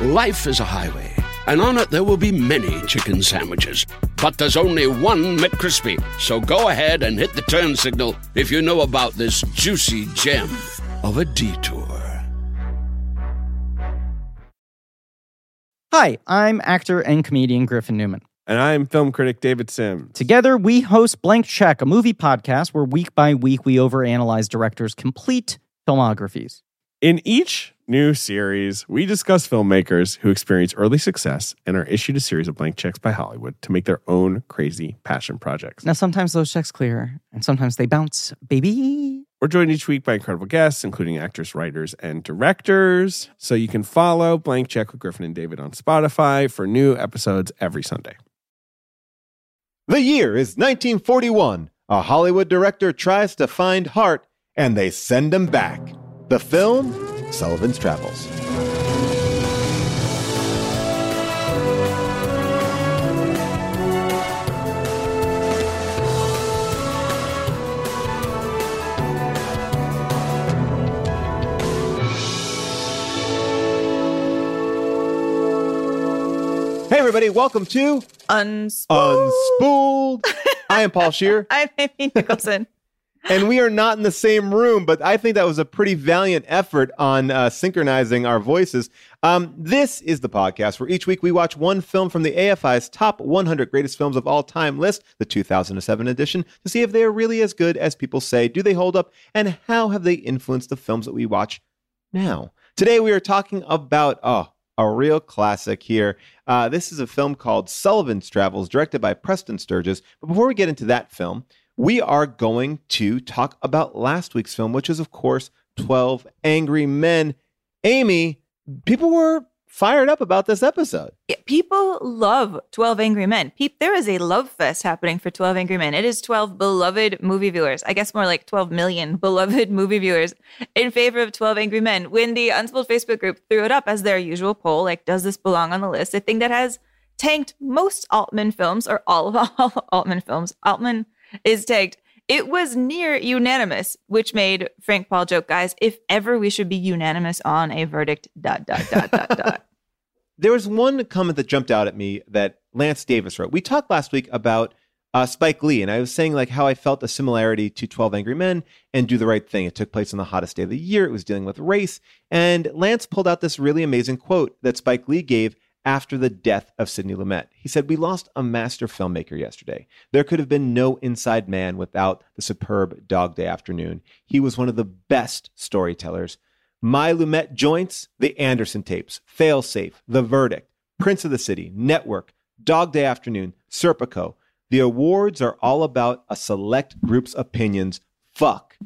Life is a highway, and on it there will be many chicken sandwiches. But there's only one McCrispy. So go ahead and hit the turn signal if you know about this juicy gem of a detour. Hi, I'm actor and comedian Griffin Newman. And I'm film critic David Sims. Together, we host Blank Check, a movie podcast where week by week we overanalyze directors' complete filmographies. In each new series, we discuss filmmakers who experience early success and are issued a series of blank checks by Hollywood to make their own crazy passion projects. Now, sometimes those checks clear, and sometimes they bounce, baby. We're joined each week by incredible guests, including actors, writers, and directors. So you can follow Blank Check with Griffin and David on Spotify for new episodes every Sunday. The year is 1941. A Hollywood director tries to find Hart, and they send him back. The film, Sullivan's Travels. Hey, everybody, welcome to Unspooled. Unspooled. I am Paul Scheer. I'm Amy Nicholson. And we are not in the same room, but I think that was a pretty valiant effort on uh, synchronizing our voices. Um, this is the podcast where each week we watch one film from the AFI's top 100 greatest films of all time list, the 2007 edition, to see if they are really as good as people say. Do they hold up? And how have they influenced the films that we watch now? Today we are talking about, oh, a real classic here. Uh, this is a film called Sullivan's Travels, directed by Preston Sturges. But before we get into that film, we are going to talk about last week's film, which is, of course, 12 Angry Men. Amy, people were fired up about this episode. Yeah, people love 12 Angry Men. Peep, there is a love fest happening for 12 Angry Men. It is 12 beloved movie viewers. I guess more like 12 million beloved movie viewers in favor of 12 Angry Men. When the Unspooled Facebook group threw it up as their usual poll, like, does this belong on the list? A thing that has tanked most Altman films, or all of Altman films. Altman is tanked. It was near unanimous, which made Frank Paul joke, guys, if ever we should be unanimous on a verdict, dot, dot, dot, dot, dot. There was one comment that jumped out at me that Lance Davis wrote. We talked last week about uh, Spike Lee, and I was saying like how I felt a similarity to 12 Angry Men and Do the Right Thing. It took place on the hottest day of the year. It was dealing with race. And Lance pulled out this really amazing quote that Spike Lee gave after the death of Sidney Lumet. He said, We lost a master filmmaker yesterday. There could have been no Inside Man without the superb Dog Day Afternoon. He was one of the best storytellers. My Lumet joints, the Anderson tapes, Failsafe, The Verdict, Prince of the City, Network, Dog Day Afternoon, Serpico. The awards are all about a select group's opinions. Fuck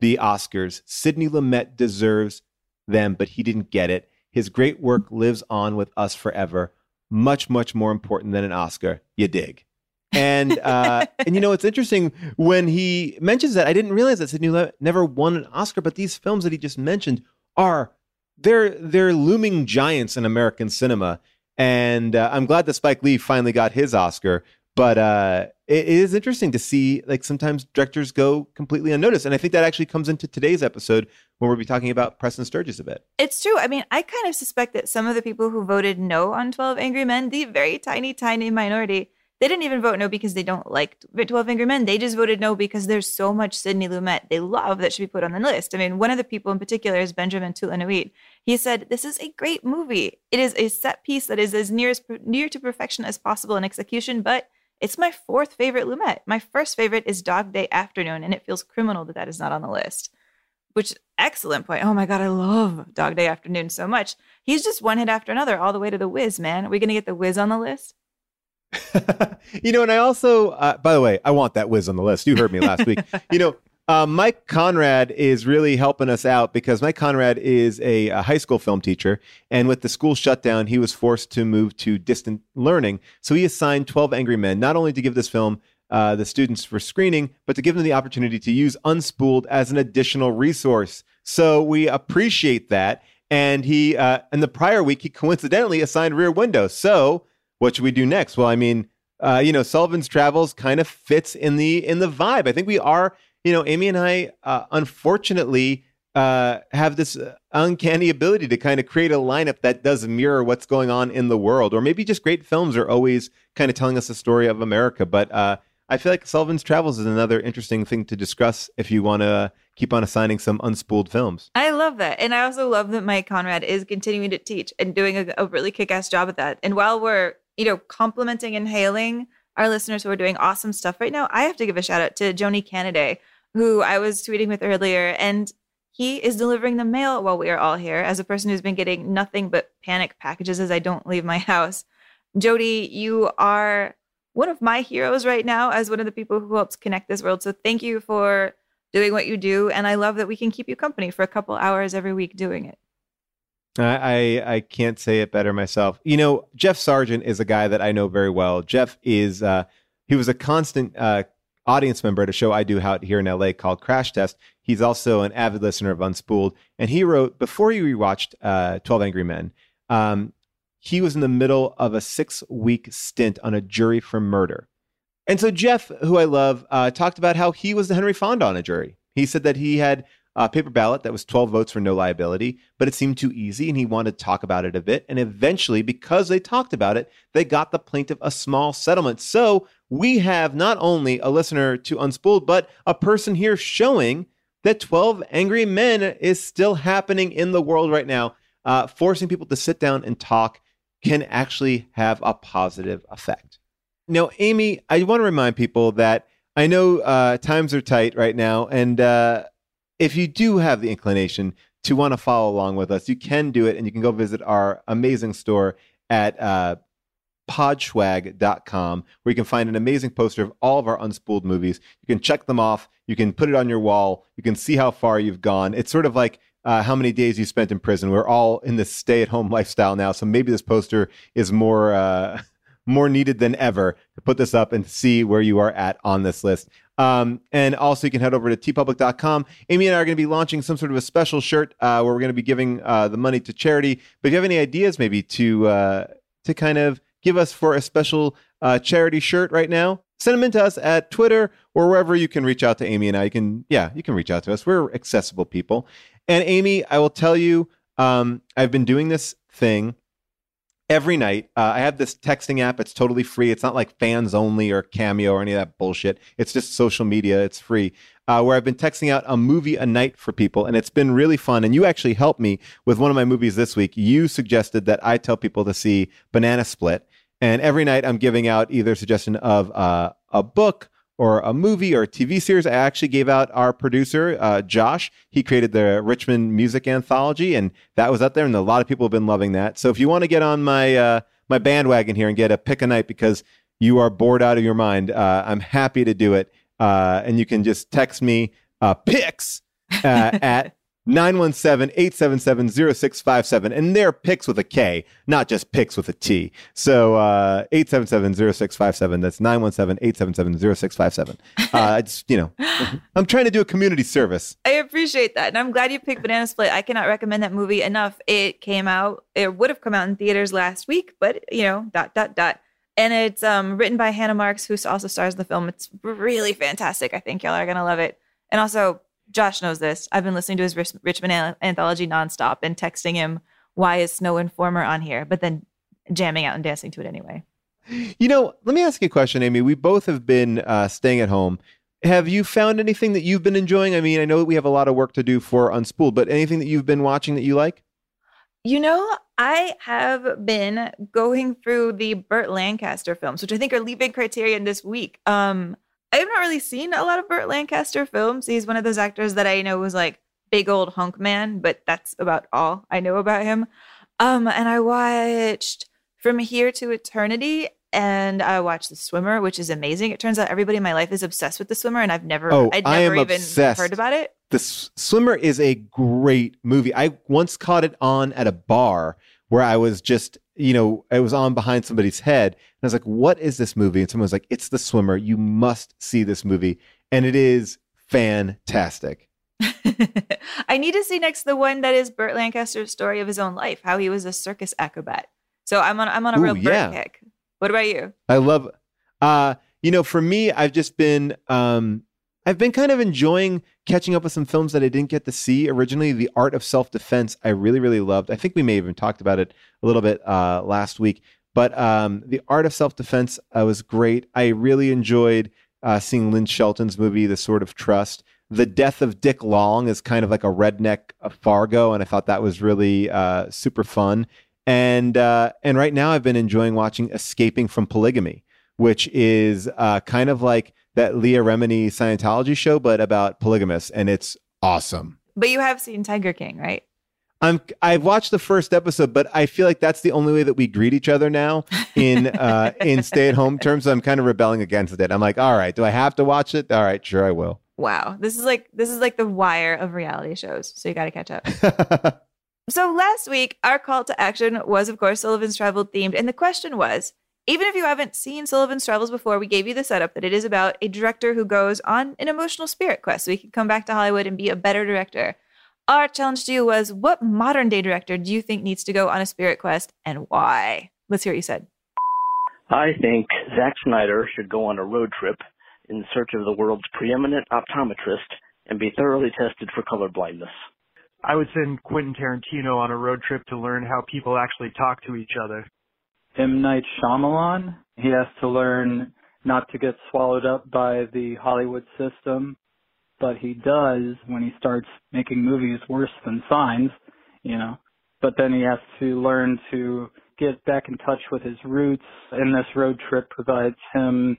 the Oscars. Sidney Lumet deserves them, but he didn't get it. His great work lives on with us forever. Much, much more important than an Oscar. You dig? And uh, and you know it's interesting when he mentions that I didn't realize that Sidney Lumet never won an Oscar, but these films that he just mentioned are they're they're looming giants in American cinema. And uh, I'm glad that Spike Lee finally got his Oscar. But uh, it, is interesting to see like sometimes directors go completely unnoticed, and I think that actually comes into today's episode when we'll be talking about Preston Sturges a bit. It's true. I mean, I kind of suspect that some of the people who voted no on 12 Angry Men, the very tiny, tiny minority, they didn't even vote no because they don't like 12 Angry Men. They just voted no because there's so much Sidney Lumet they love that should be put on the list. I mean, one of the people in particular is Benjamin Tulanoit. He said, This is a great movie. It is a set piece that is as near, as, near to perfection as possible in execution, but it's my fourth favorite Lumet. My first favorite is Dog Day Afternoon, and it feels criminal that that is not on the list. Which excellent point. Oh my god, I love Dog Day Afternoon so much. He's just one hit after another, all the way to the Wiz. Man, are we gonna get the Wiz on the list? you know, and I also, uh, by the way, I want that whiz on the list. You heard me last week. You know, Uh, Mike Conrad is really helping us out because Mike Conrad is a, a, high school film teacher. And with the school shutdown, he was forced to move to distant learning. So he assigned 12 Angry Men, not only to give this film uh, the students for screening, but to give them the opportunity to use Unspooled as an additional resource. So we appreciate that. And he, uh, in the prior week, he coincidentally assigned Rear Window. So what should we do next? Well, I mean, uh, you know, Sullivan's Travels kind of fits in the in the vibe. I think we are, you know, Amy and I, uh, unfortunately, uh, have this uh, uncanny ability to kind of create a lineup that does mirror what's going on in the world, or maybe just great films are always kind of telling us the story of America. But uh, I feel like Sullivan's Travels is another interesting thing to discuss if you want to keep on assigning some unspooled films. I love that. And I also love that Mike Conrad is continuing to teach and doing a, a really kick ass job at that. And while we're, you know, complimenting and hailing our listeners who are doing awesome stuff right now, I have to give a shout out to Joni Canaday, who I was tweeting with earlier. And he is delivering the mail while we are all here as a person who's been getting nothing but panic packages as I don't leave my house. Jody, you are one of my heroes right now as one of the people who helps connect this world. So thank you for doing what you do. And I love that we can keep you company for a couple hours every week doing it. I, I can't say it better myself. You know, Jeff Sargent is a guy that I know very well. Jeff is uh, he was a constant uh, audience member at a show I do out here in LA called Crash Test. He's also an avid listener of Unspooled, and he wrote before he rewatched uh, Twelve Angry Men. Um, he was in the middle of a six week stint on a jury for murder. And so Jeff, who I love, uh, talked about how he was the Henry Fonda on a jury. He said that he had a paper ballot that was 12 votes for no liability, but it seemed too easy and he wanted to talk about it a bit. And eventually, because they talked about it, they got the plaintiff a small settlement. So we have not only a listener to Unspooled, but a person here showing that 12 Angry Men is still happening in the world right now, uh, forcing people to sit down and talk can actually have a positive effect. Now, Amy, I want to remind people that I know uh, times are tight right now, and uh, if you do have the inclination to want to follow along with us, you can do it, and you can go visit our amazing store at uh, podschwag.com, where you can find an amazing poster of all of our unspooled movies. You can check them off, you can put it on your wall, you can see how far you've gone. It's sort of like uh, how many days you spent in prison. We're all in this stay-at-home lifestyle now, so maybe this poster is more uh, more needed than ever to put this up and see where you are at on this list. Um, and also, you can head over to teepublic.com. Amy and I are going to be launching some sort of a special shirt uh, where we're going to be giving uh, the money to charity. But if you have any ideas, maybe to uh, to kind of give us for a special uh, charity shirt right now, send them in to us at Twitter or wherever you can reach out to Amy and I. You can, yeah, you can reach out to us. We're accessible people. And Amy, I will tell you, um, I've been doing this thing every night. Uh, I have this texting app. It's totally free. It's not like fans only or Cameo or any of that bullshit. It's just social media. It's free. Uh, where I've been texting out a movie a night for people, and it's been really fun. And you actually helped me with one of my movies this week. You suggested that I tell people to see Banana Split, and every night I'm giving out either suggestion of uh, a book or a movie or a TV series. I actually gave out our producer, uh, Josh. He created the Richmond Music Anthology, and that was up there, and a lot of people have been loving that. So if you want to get on my uh, my bandwagon here and get a pick a night because you are bored out of your mind, uh, I'm happy to do it. Uh, and you can just text me uh, picks uh, 917-877-0657 and they're picks with a K, not just picks with a T. So uh 877-0657 that's 917-877-0657. Uh it's you know, I'm trying to do a community service. I appreciate that. And I'm glad you picked Banana Split. I cannot recommend that movie enough. It came out it would have come out in theaters last week, but you know, dot dot dot. And it's um written by Hannah Marks who also stars in the film. It's really fantastic. I think y'all are going to love it. And also Josh knows this. I've been listening to his Rich- Richmond anthology nonstop and texting him, why is Snow Informer on here? But then jamming out and dancing to it anyway. You know, let me ask you a question, Amy. We both have been uh, staying at home. Have you found anything that you've been enjoying? I mean, I know we have a lot of work to do for Unspooled, but anything that you've been watching that you like? You know, I have been going through the Burt Lancaster films, which I think are leaving Criterion this week. Um, I have not really seen a lot of Burt Lancaster films. He's one of those actors that I know was like big old hunk man, but that's about all I know about him. Um, and I watched From Here to Eternity, and I watched The Swimmer, which is amazing. It turns out everybody in my life is obsessed with The Swimmer, and I've never, Oh, I'd I never am even obsessed. heard about it. The S- Swimmer is a great movie. I once caught it on at a bar where I was just, you know, I was on behind somebody's head. And I was like, what is this movie? And someone was like, it's The Swimmer. You must see this movie. And it is fantastic. I need to see next the one that is Burt Lancaster's story of his own life, how he was a circus acrobat. So I'm on, I'm on a Ooh, real Burt yeah. kick. What about you? I love uh you know for me I've just been um I've been kind of enjoying catching up with some films that I didn't get to see originally The Art of Self-Defense I really really loved. I think we may have even talked about it a little bit uh last week but um The Art of Self-Defense uh, was great. I really enjoyed uh seeing Lynn Shelton's movie The Sword of Trust. The Death of Dick Long is kind of like a redneck Fargo and I thought that was really uh super fun and uh, and right now I've been enjoying watching Escaping from Polygamy, which is uh, kind of like that Leah Remini Scientology show, but about polygamists, and it's awesome. But you have seen Tiger King, right? I'm I've watched the first episode, but I feel like that's the only way that we greet each other now in uh, in stay at home terms. So I'm kind of rebelling against it. I'm like, all right, do I have to watch it? All right, sure I will. Wow, this is like this is like the wire of reality shows. So you got to catch up. So last week, our call to action was, of course, Sullivan's Travel themed. And the question was even if you haven't seen Sullivan's Travels before, we gave you the setup that it is about a director who goes on an emotional spirit quest so he can come back to Hollywood and be a better director. Our challenge to you was what modern day director do you think needs to go on a spirit quest and why? Let's hear what you said. I think Zack Snyder should go on a road trip in search of the world's preeminent optometrist and be thoroughly tested for color blindness. I would send Quentin Tarantino on a road trip to learn how people actually talk to each other. M. Night Shyamalan, he has to learn not to get swallowed up by the Hollywood system, but he does when he starts making movies worse than Signs, you know. But then he has to learn to get back in touch with his roots, and this road trip provides him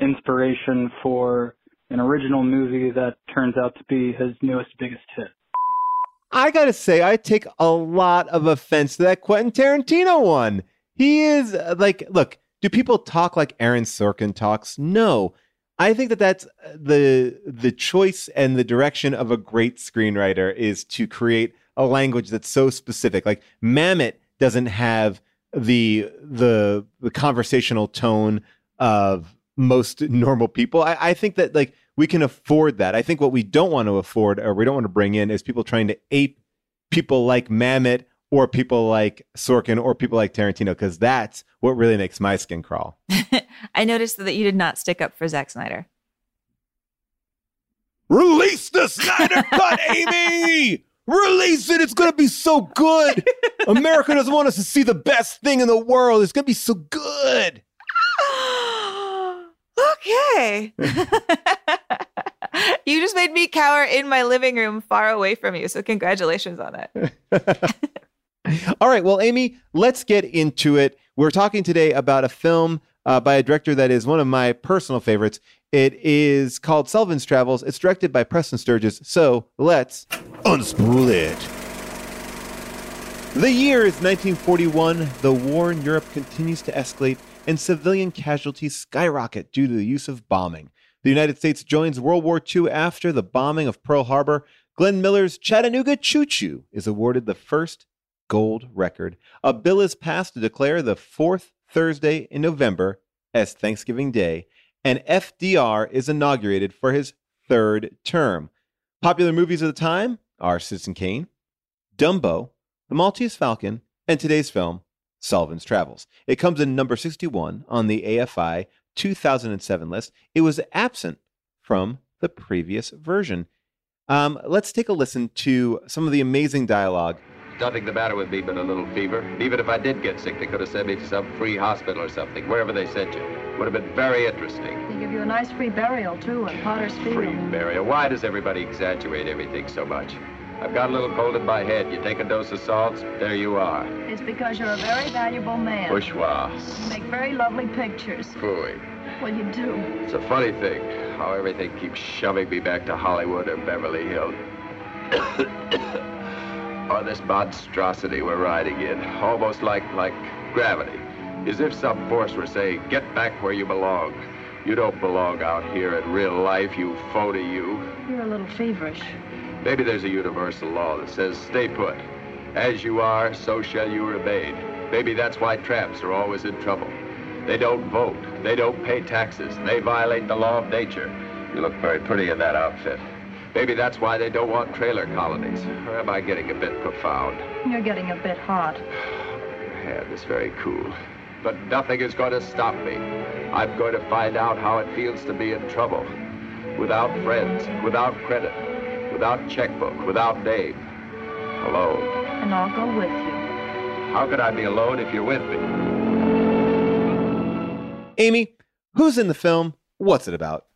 inspiration for an original movie that turns out to be his newest biggest hit. I gotta say, I take a lot of offense to that Quentin Tarantino one. He is uh, like, look, do people talk like Aaron Sorkin talks? No. I think that that's uh, the the choice and the direction of a great screenwriter is to create a language that's so specific. Like Mamet doesn't have the the the conversational tone of most normal people. I, I think that like we can afford that. I think what we don't want to afford or we don't want to bring in is people trying to ape people like Mamet or people like Sorkin or people like Tarantino because that's what really makes my skin crawl. I noticed that you did not stick up for Zack Snyder. Release the Snyder Cut, Amy! Release it. It's going to be so good. America doesn't want us to see the best thing in the world. It's going to be so good. okay. you just made me cower in my living room far away from you. So, congratulations on that. All right. Well, Amy, let's get into it. We're talking today about a film uh, by a director that is one of my personal favorites. It is called Sullivan's Travels. It's directed by Preston Sturges. So let's unspool it. The year is 1941. The war in Europe continues to escalate, and civilian casualties skyrocket due to the use of bombing. The United States joins World War II after the bombing of Pearl Harbor. Glenn Miller's Chattanooga Choo Choo is awarded the first gold record. A bill is passed to declare the fourth Thursday in November as Thanksgiving Day, and FDR is inaugurated for his third term. Popular movies of the time are Citizen Kane, Dumbo, The Maltese Falcon, and today's film, Sullivan's Travels. It comes in number 61 on the AFI 2007 list. It was absent from the previous version. Um, let's take a listen to some of the amazing dialogue Nothing the matter with me but a little fever. And even if I did get sick, they could have sent me to some free hospital or something, wherever they sent you. Would have been very interesting. They give you a nice free burial, too, in Potter's Field. Free burial. Why does everybody exaggerate everything so much? I've got a little cold in my head. You take a dose of salts, there you are. It's because you're a very valuable man. Bourgeois. You make very lovely pictures. Phooey. Well, you do. It's a funny thing how everything keeps shoving me back to Hollywood or Beverly Hills. or this monstrosity we're riding in, almost like like gravity. As if some force were saying, get back where you belong. You don't belong out here in real life, you phony you. You're a little feverish. Maybe there's a universal law that says stay put. As you are, so shall you remain. Maybe that's why tramps are always in trouble. They don't vote. They don't pay taxes. They violate the law of nature. You look very pretty in that outfit. Maybe that's why they don't want trailer colonies. Or am I getting a bit profound? You're getting a bit hot. Your hand is very cool. But nothing is going to stop me. I'm going to find out how it feels to be in trouble. Without friends, without credit, without checkbook, without name. Alone. And I'll go with you. How could I be alone if you're with me? Amy, who's in the film? What's it about?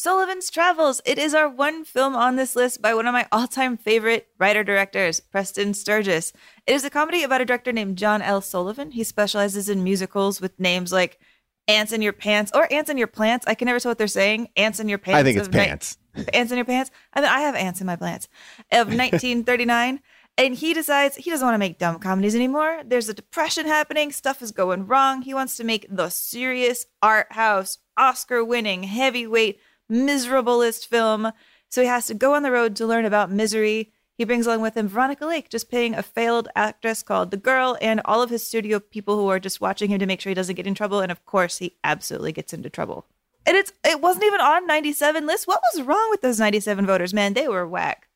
Sullivan's Travels. It is our one film on this list by one of my all time favorite writer directors, Preston Sturges. It is a comedy about a director named John L. Sullivan. He specializes in musicals with names like Ants in Your Pants or Ants in Your Plants. I can never tell what they're saying. Ants in Your Pants. I think it's of ni- pants. ants in Your Pants. I mean, I have ants in my plants. Of 1939. And he decides he doesn't want to make dumb comedies anymore. There's a depression happening. Stuff is going wrong. He wants to make the serious art house, Oscar winning, heavyweight, miserablest film. So he has to go on the road to learn about misery. He brings along with him Veronica Lake, just playing a failed actress called The Girl, and all of his studio people who are just watching him to make sure he doesn't get in trouble. And of course, he absolutely gets into trouble. And it's it wasn't even on 97 list. What was wrong with those 97 voters, man? They were whack.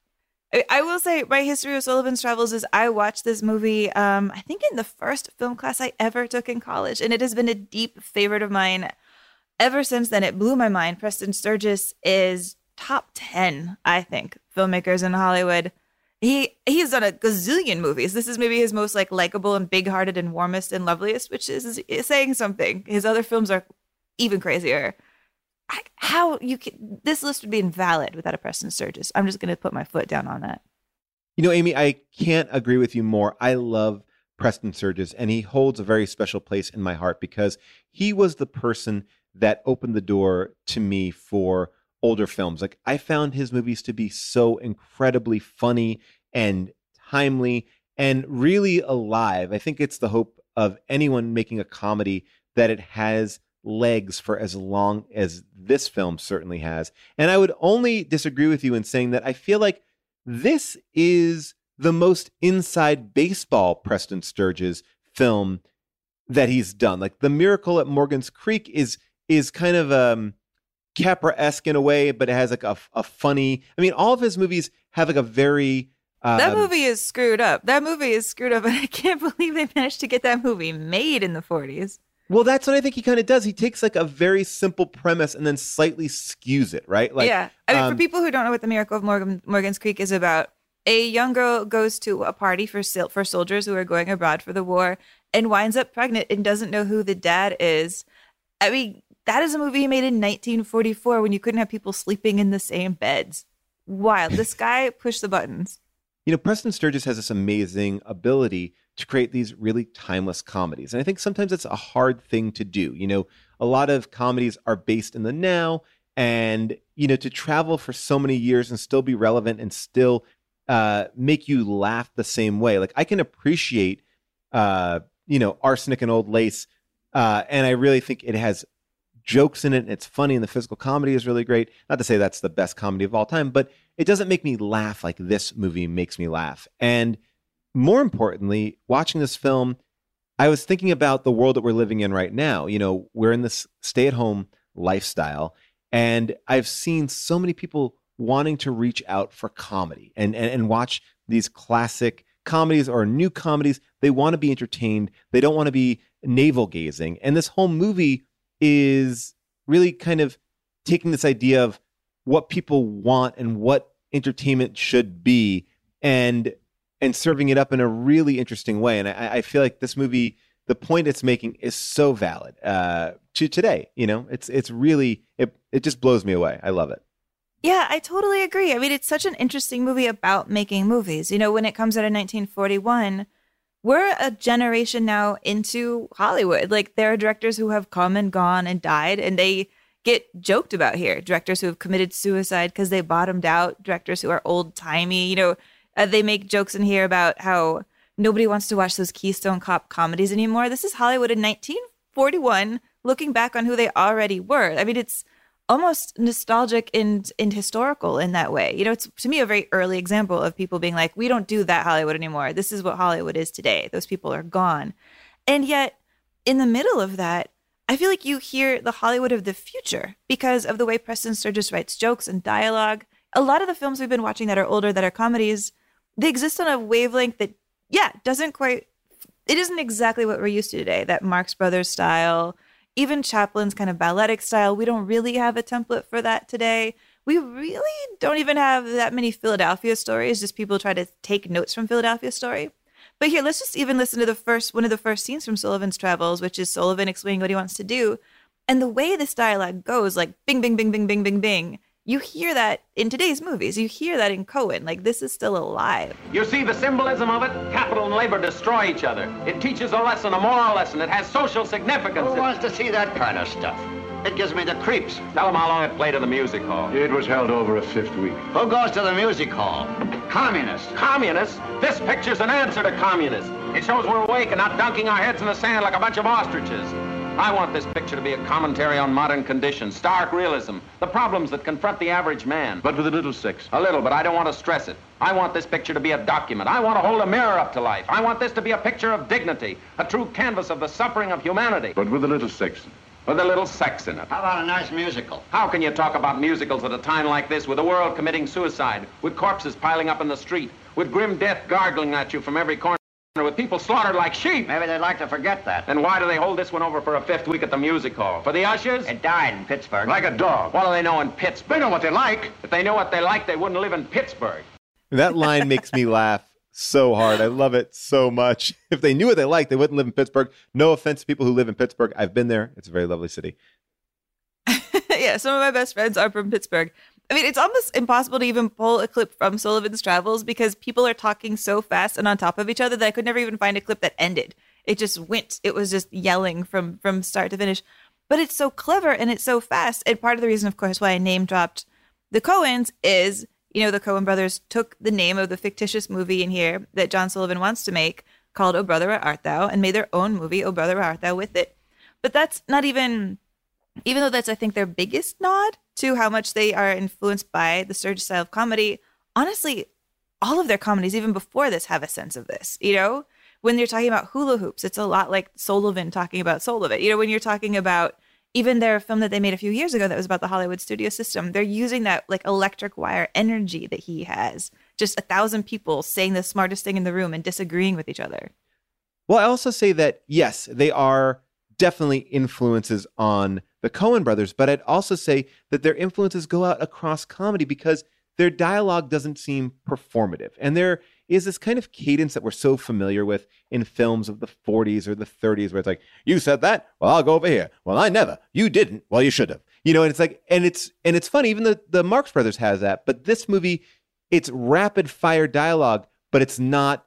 I- I will say my history of Sullivan's Travels is I watched this movie um I think in the first film class I ever took in college and it has been a deep favorite of mine ever since then it blew my mind. Preston Sturges is top 10 I think filmmakers in Hollywood. He he's done a gazillion movies. This is maybe his most like likable and big-hearted and warmest and loveliest which is, is saying something. His other films are even crazier. I, how you can this list would be invalid without a Preston Sturges I'm just going to put my foot down on that. You know, Amy, I can't agree with you more. I love Preston Sturges, and he holds a very special place in my heart because he was the person that opened the door to me for older films. Like, I found his movies to be so incredibly funny and timely and really alive. I think it's the hope of anyone making a comedy that it has legs for as long as this film certainly has. And I would only disagree with you in saying that I feel like this is the most inside baseball Preston Sturges film that he's done. Like The Miracle at Morgan's Creek is is kind of um Capra-esque in a way, but it has like a, a funny. I mean, all of his movies have like a very um, that movie is screwed up. That movie is screwed up, and I can't believe they managed to get that movie made in the 40s. Well, that's what I think he kind of does. He takes like a very simple premise and then slightly skews it, right? Like, yeah, I mean, um, for people who don't know what the Miracle of Morgan, Morgan's Creek is about, a young girl goes to a party for for soldiers who are going abroad for the war and winds up pregnant and doesn't know who the dad is. I mean, that is a movie he made in 1944 when you couldn't have people sleeping in the same beds. Wild. This guy pushed the buttons. You know, Preston Sturges has this amazing ability to create these really timeless comedies. And I think sometimes it's a hard thing to do. You know, a lot of comedies are based in the now, and, you know, to travel for so many years and still be relevant and still uh, make you laugh the same way. Like, I can appreciate, uh, you know, Arsenic and Old Lace, uh, and I really think it has jokes in it and it's funny and the physical comedy is really great. Not to say that's the best comedy of all time, but it doesn't make me laugh like this movie makes me laugh. And more importantly, watching this film, I was thinking about the world that we're living in right now. You know, we're in this stay at home lifestyle, and I've seen so many people wanting to reach out for comedy and, and, and watch these classic comedies or new comedies. They want to be entertained, they don't want to be navel gazing. And this whole movie is really kind of taking this idea of what people want and what entertainment should be and and serving it up in a really interesting way and i, I feel like this movie the point it's making is so valid uh to today you know it's it's really it, it just blows me away i love it Yeah, I totally agree. I mean, it's such an interesting movie about making movies. You know, when it comes out in 1941, we're a generation now into Hollywood. Like, there are directors who have come and gone and died, and they get joked about here. Directors who have committed suicide because they bottomed out, directors who are old timey. You know, uh, they make jokes in here about how nobody wants to watch those Keystone Cop comedies anymore. This is Hollywood in 1941, looking back on who they already were. I mean, it's almost nostalgic and, and historical in that way. You know, it's to me a very early example of people being like, we don't do that Hollywood anymore. This is what Hollywood is today. Those people are gone. And yet, in the middle of that, I feel like you hear the Hollywood of the future because of the way Preston Sturges writes jokes and dialogue. A lot of the films we've been watching that are older, that are comedies, they exist on a wavelength that, yeah, doesn't quite, it isn't exactly what we're used to today. That Marx Brothers style, even Chaplin's kind of balletic style, we don't really have a template for that today. We really don't even have that many Philadelphia stories, just people try to take notes from Philadelphia story. But here, let's just even listen to the first one of the first scenes from Sullivan's Travels, which is Sullivan explaining what he wants to do. And the way this dialogue goes, like bing, bing, bing, bing, bing, bing, bing, you hear that in today's movies. You hear that in Coen. Like this is still alive. You see the symbolism of it? Capital and labor destroy each other. It teaches a lesson, a moral lesson. It has social significance. Who wants to see that kind of stuff? It gives me the creeps. Tell them how long it played in the music hall. It was held over a fifth week. Who goes to the music hall? Communists. Communists? This picture's an answer to communists. It shows we're awake and not dunking our heads in the sand like a bunch of ostriches. I want this picture to be a commentary on modern conditions, stark realism, the problems that confront the average man. But with a little sex. A little, but I don't want to stress it. I want this picture to be a document. I want to hold a mirror up to life. I want this to be a picture of dignity, a true canvas of the suffering of humanity. But with a little sex. With a little sex in it. How about a nice musical? How can you talk about musicals at a time like this with the world committing suicide, with corpses piling up in the street, with grim death gargling at you from every corner? With people slaughtered like sheep. Maybe they'd like to forget that. Then why do they hold this one over for a fifth week at the music hall? For the ushers? It died in Pittsburgh. Like a dog. What do they know in Pittsburgh? They know what they like. If they knew what they like, they wouldn't live in Pittsburgh. That line makes me laugh so hard. I love it so much. If they knew what they liked, they wouldn't live in Pittsburgh. No offense to people who live in Pittsburgh. I've been there. It's a very lovely city. yeah, some of my best friends are from Pittsburgh. I mean, it's almost impossible to even pull a clip from Sullivan's Travels because people are talking so fast and on top of each other that I could never even find a clip that ended. It just went. It was just yelling from from start to finish. But it's so clever and it's so fast. And part of the reason, of course, why I name dropped the Coens is, you know, the Coen brothers took the name of the fictitious movie in here that John Sullivan wants to make called Oh Brother Where Art Thou and made their own movie, Oh Brother Where Art Thou, with it. But that's not even even though that's I think their biggest nod to how much they are influenced by the Sturges style of comedy, honestly, all of their comedies, even before this, have a sense of this. You know, when you're talking about hula hoops, it's a lot like Sullivan talking about Sullivan. You know, when you're talking about even their film that they made a few years ago that was about the Hollywood studio system, they're using that like electric wire energy that he has. Just a thousand people saying the smartest thing in the room and disagreeing with each other. Well, I also say that yes, they are definitely influences on the Coen brothers, but I'd also say that their influences go out across comedy because their dialogue doesn't seem performative. And there is this kind of cadence that we're so familiar with in films of the 40s or the 30s where it's like, you said that? Well, I'll go over here. Well, I never. You didn't. Well, you should have. You know, and it's like, and it's and it's funny, even the, the Marx Brothers has that, but this movie, it's rapid fire dialogue, but it's not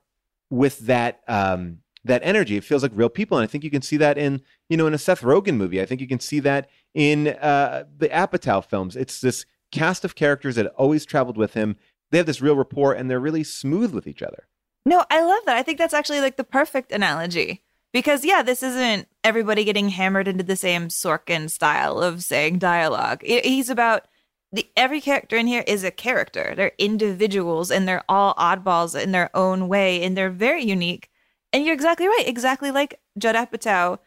with that um that energy. It feels like real people. And I think you can see that in, you know, in a Seth Rogen movie. I think you can see that in uh, the Apatow films. It's this cast of characters that always traveled with him. They have this real rapport and they're really smooth with each other. No, I love that. I think that's actually like the perfect analogy. Because yeah, this isn't everybody getting hammered into the same Sorkin style of saying dialogue. He's about the every character in here is a character. They're individuals and they're all oddballs in their own way and they're very unique. And you're exactly right. Exactly like Judd Apatow,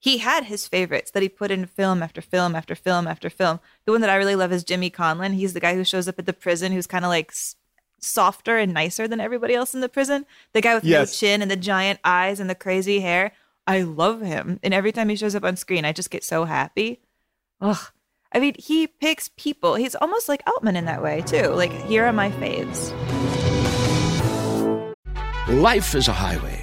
he had his favorites that he put in film after film after film after film. The one that I really love is Jimmy Conlin. He's the guy who shows up at the prison who's kind of like s- softer and nicer than everybody else in the prison. The guy with Yes. no chin and the giant eyes and the crazy hair. I love him. And every time he shows up on screen, I just get so happy. Ugh. I mean, he picks people. He's almost like Altman in that way, too. Like, here are my faves. Life is a highway,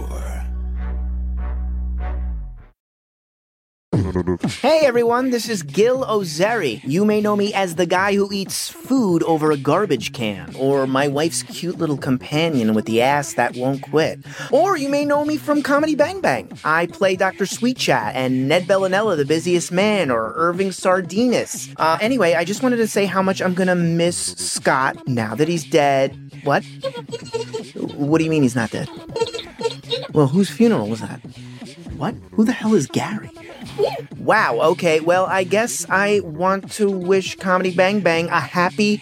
Hey everyone, this is Gil Ozeri. You may know me as the guy who eats food over a garbage can, or my wife's cute little companion with the ass that won't quit. Or you may know me from Comedy Bang Bang. I play Dr. Sweet Chat and Ned Bellinella, the busiest man, or Irving Sardinas. Uh, anyway, I just wanted to say how much I'm gonna miss Scott now that he's dead. What? What do you mean he's not dead? Well, whose funeral was that? What? Who the hell is Gary? Wow, okay, well, I guess I want to wish Comedy Bang Bang a happy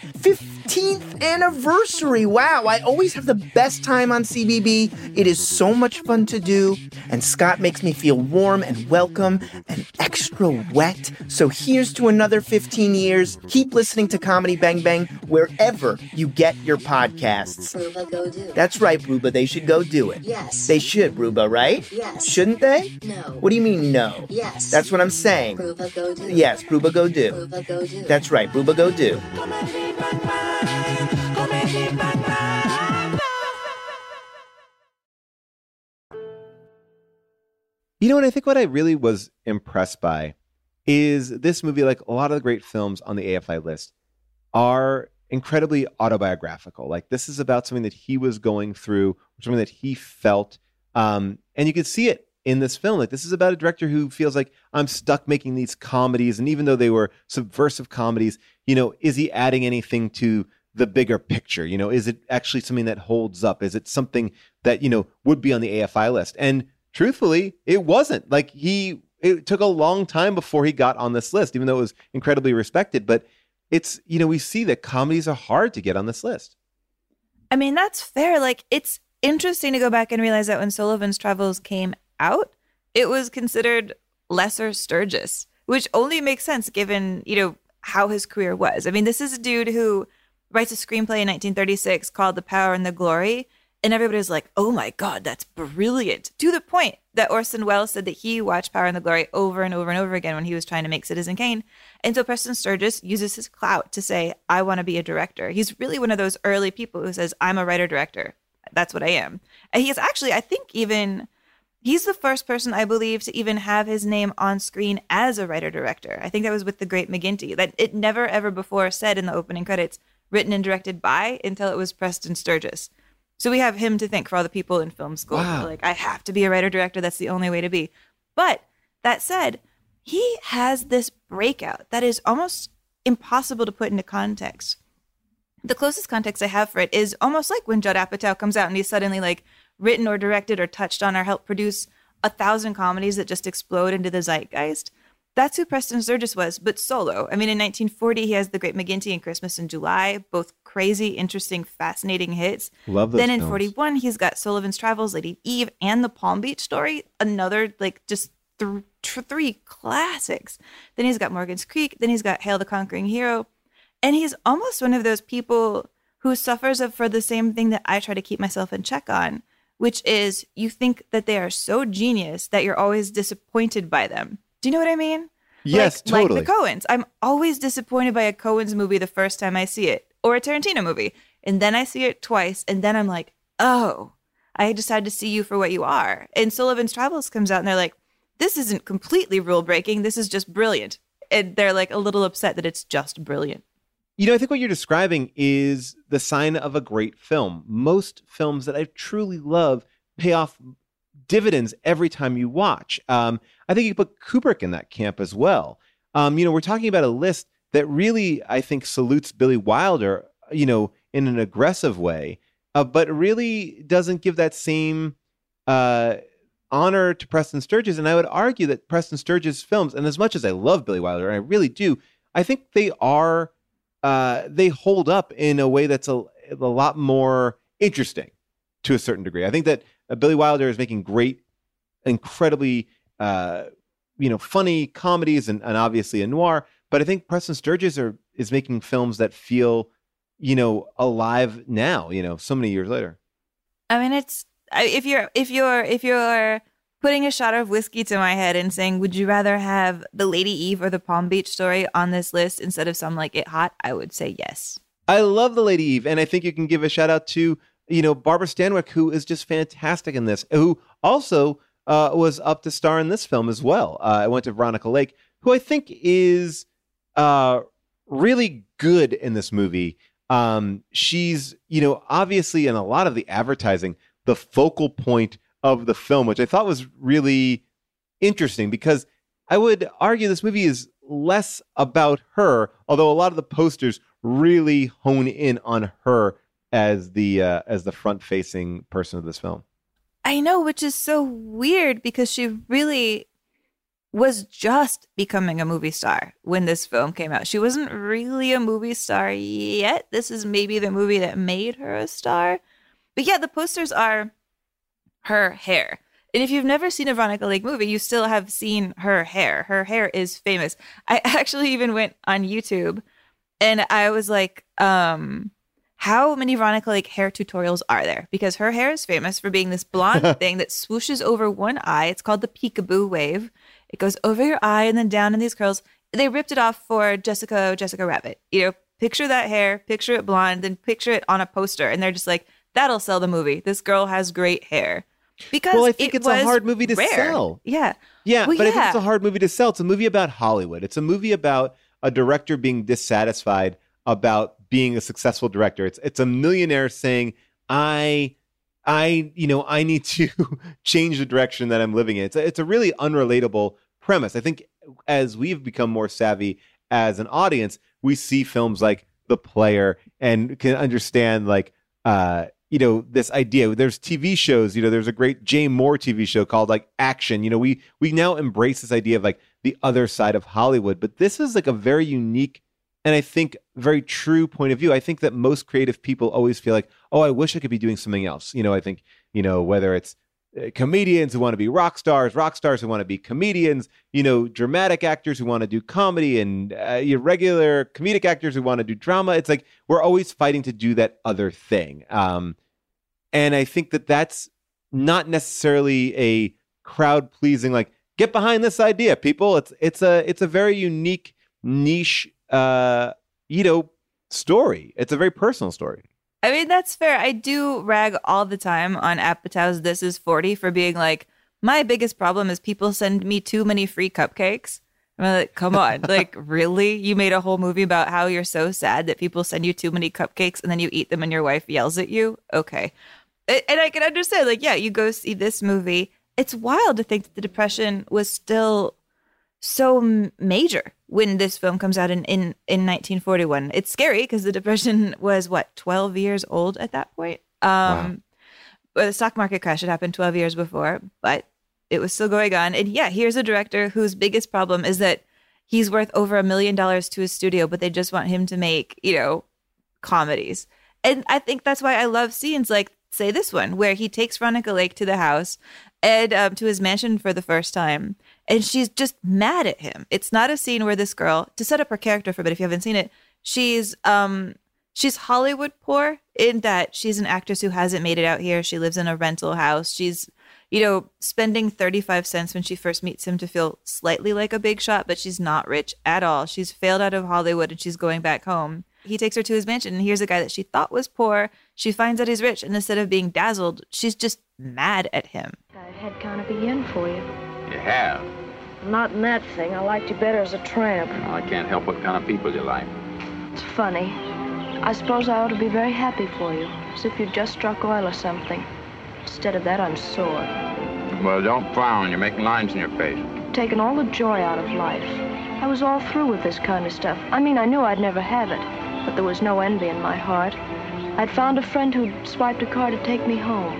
15th anniversary. Wow, I always have the best time on CBB. It is so much fun to do, and Scott makes me feel warm and welcome and extra wet. So here's to another 15 years. Keep listening to Comedy Bang Bang wherever you get your podcasts. Ruba, go do. That's right, Bruba. They should go do it. Yes. They should, Bruba, right? Yes. Shouldn't they? No. What do you mean, no? Yes. That's what I'm saying. Ruba, go do. Yes, Bruba, go do. Ruba, go do. That's right, Bruba, go do. You know what? I think what I really was impressed by is this movie, like a lot of the great films on the AFI list, are incredibly autobiographical. Like this is about something that he was going through, something that he felt, um, and you can see it in this film. Like this is about a director who feels like I'm stuck making these comedies, and even though they were subversive comedies, you know, is he adding anything to the bigger picture? You know, is it actually something that holds up? Is it something that you know would be on the AFI list? And truthfully, it wasn't. Like he, it took a long time before he got on this list, even though it was incredibly respected. But it's you know we see that comedies are hard to get on this list. I mean, that's fair. Like, it's interesting to go back and realize that when Sullivan's Travels came out, it was considered lesser Sturges, which only makes sense given, you know, how his career was. I mean, this is a dude who writes a screenplay in 1936 called The Power and the Glory. And everybody's like, oh my God, that's brilliant. To the point that Orson Welles said that he watched Power and the Glory over and over and over again when he was trying to make Citizen Kane. And so Preston Sturges uses his clout to say, I want to be a director. He's really one of those early people who says, I'm a writer director. That's what I am. And he is actually, I think, even he's the first person I believe to even have his name on screen as a writer director. I think that was with the great McGinty. That it never ever before said in the opening credits, written and directed by until it was Preston Sturges. So we have him to thank for all the people in film school. Wow. Like, I have to be a writer director. That's the only way to be. But that said, he has this breakout that is almost impossible to put into context. The closest context I have for it is almost like when Judd Apatow comes out and he's suddenly like written or directed or touched on or helped produce a thousand comedies that just explode into the zeitgeist. That's who Preston Sturges was, but solo. I mean, in 1940, he has The Great McGinty and Christmas in July, both crazy, interesting, fascinating hits. Love those Then in films. 41, he's got Sullivan's Travels, Lady Eve, and The Palm Beach Story, another like just th- tr- three classics. Then he's got Morgan's Creek. Then he's got Hail the Conquering Hero. And he's almost one of those people who suffers for the same thing that I try to keep myself in check on, which is you think that they are so genius that you're always disappointed by them. Do you know what I mean? Yes, like, totally. Like the Coens. I'm always disappointed by a Coens movie the first time I see it, or a Tarantino movie. And then I see it twice, and then I'm like, oh, I decided to see you for what you are. And Sullivan's Travels comes out, and they're like, this isn't completely rule breaking. This is just brilliant. And they're like a little upset that it's just brilliant. You know, I think what you're describing is the sign of a great film. Most films that I truly love pay off dividends every time you watch. Um, I think you could put Kubrick in that camp as well. Um, you know, we're talking about a list that really, I think, salutes Billy Wilder, you know, in an aggressive way, uh, but really doesn't give that same uh, honor to Preston Sturges. And I would argue that Preston Sturges' films, and as much as I love Billy Wilder, and I really do, I think they are uh, they hold up in a way that's a, a lot more interesting to a certain degree. I think that uh, Billy Wilder is making great, incredibly, uh, you know, funny comedies and, and obviously a noir. But I think Preston Sturges are, is making films that feel, you know, alive now. You know, so many years later. I mean, it's if you're if you're if you're putting a shot of whiskey to my head and saying, would you rather have the Lady Eve or the Palm Beach story on this list instead of some like It Hot? I would say yes. I love the Lady Eve, and I think you can give a shout out to you know Barbara Stanwyck, who is just fantastic in this. Who also uh, was up to star in this film as well. Uh, I went to Veronica Lake, who I think is uh, really good in this movie. Um, she's, you know, obviously in a lot of the advertising, the focal point of the film, which I thought was really interesting because I would argue this movie is less about her, although a lot of the posters really hone in on her as the uh, as the front facing person of this film. I know, which is so weird because she really was just becoming a movie star when this film came out. She wasn't really a movie star yet. This is maybe the movie that made her a star. But yeah, the posters are her hair. And if you've never seen a Veronica Lake movie, you still have seen her hair. Her hair is famous. I actually even went on YouTube and I was like, um, how many Veronica Lake hair tutorials are there? Because her hair is famous for being this blonde thing that swooshes over one eye. It's called the peekaboo wave. It goes over your eye and then down in these curls. They ripped it off for Jessica Jessica Rabbit. You know, picture that hair, picture it blonde, then picture it on a poster, and they're just like, that'll sell the movie. This girl has great hair. Because well, I think it it's a hard movie to rare. sell. Yeah. Yeah, Well, but I think it's a hard movie to sell. It's a movie about Hollywood. It's a movie about a director being dissatisfied about being a successful director. It's it's a millionaire saying, "I I, you know, I need to change the direction that I'm living in." It's a, it's a really unrelatable premise. I think as we've become more savvy as an audience, we see films like The Player and can understand like uh you know this idea there's tv shows you know there's a great Jay Mohr tv show called like action you know we we now embrace this idea of like the other side of hollywood but this is like a very unique and i think very true point of view i think that most creative people always feel like oh i wish i could be doing something else. You know i think you know whether it's uh, comedians who want to be rock stars rock stars who want to be comedians you know dramatic actors who want to do comedy and uh, your regular comedic actors who want to do drama it's like we're always fighting to do that other thing. Um, and i think that that's not necessarily a crowd pleasing like get behind this idea people. It's it's a it's a very unique niche uh you know story it's a very personal story I mean, that's fair. I do rag all the time on Apatow's This Is 40 for being like, my biggest problem is people send me too many free cupcakes. I'm like, come on. like, really? You made a whole movie about how you're so sad that people send you too many cupcakes and then you eat them and your wife yells at you? Okay. And I can understand, like, yeah, you go see this movie. It's wild to think that the Depression was still so major when this film comes out in in, in 1941. It's scary because the depression was what 12 years old at that point. Um but the stock market crash had happened 12 years before, but it was still going on. And yeah, here's a director whose biggest problem is that he's worth over a million dollars to his studio, but they just want him to make, you know, comedies. And I think that's why I love scenes like, say, this one, where he takes Veronica Lake to the house and um, to his mansion for the first time. And she's just mad at him. It's not a scene where this girl, to set up her character for a bit, if you haven't seen it, she's um she's Hollywood poor in that she's an actress who hasn't made it out here. She lives in a rental house. She's, you know, spending 35 cents when she first meets him to feel slightly like a big shot, but she's not rich at all. She's failed out of Hollywood and she's going back home. He takes her to his mansion and here's a guy that she thought was poor. She finds out he's rich and instead of being dazzled, she's just mad at him. I've had kind of be in for you. You have. Not in that thing. I liked you better as a tramp. Well, I can't help what kind of people you like. It's funny. I suppose I ought to be very happy for you, as if you'd just struck oil or something. Instead of that, I'm sore. Well, don't frown. You're making lines in your face. Taken all the joy out of life. I was all through with this kind of stuff. I mean, I knew I'd never have it, but there was no envy in my heart. I'd found a friend who'd swiped a car to take me home.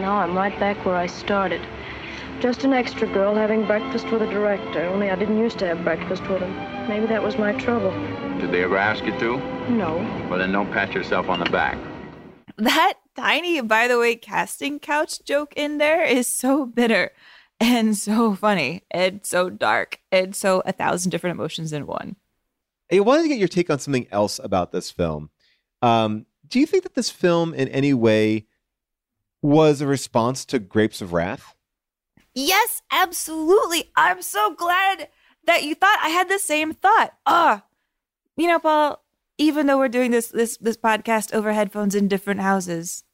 Now I'm right back where I started. Just an extra girl having breakfast with a director, only I didn't used to have breakfast with him. Maybe that was my trouble. Did they ever ask you to? No. Well, then don't pat yourself on the back. That tiny, by the way, casting couch joke in there is so bitter and so funny and so dark and so a thousand different emotions in one. I wanted to get your take on something else about this film. Um, do you think that this film in any way was a response to Grapes of Wrath? Yes, absolutely. I'm so glad that you thought I had the same thought. Ah, you know, Paul, even though we're doing this this this podcast over headphones in different houses,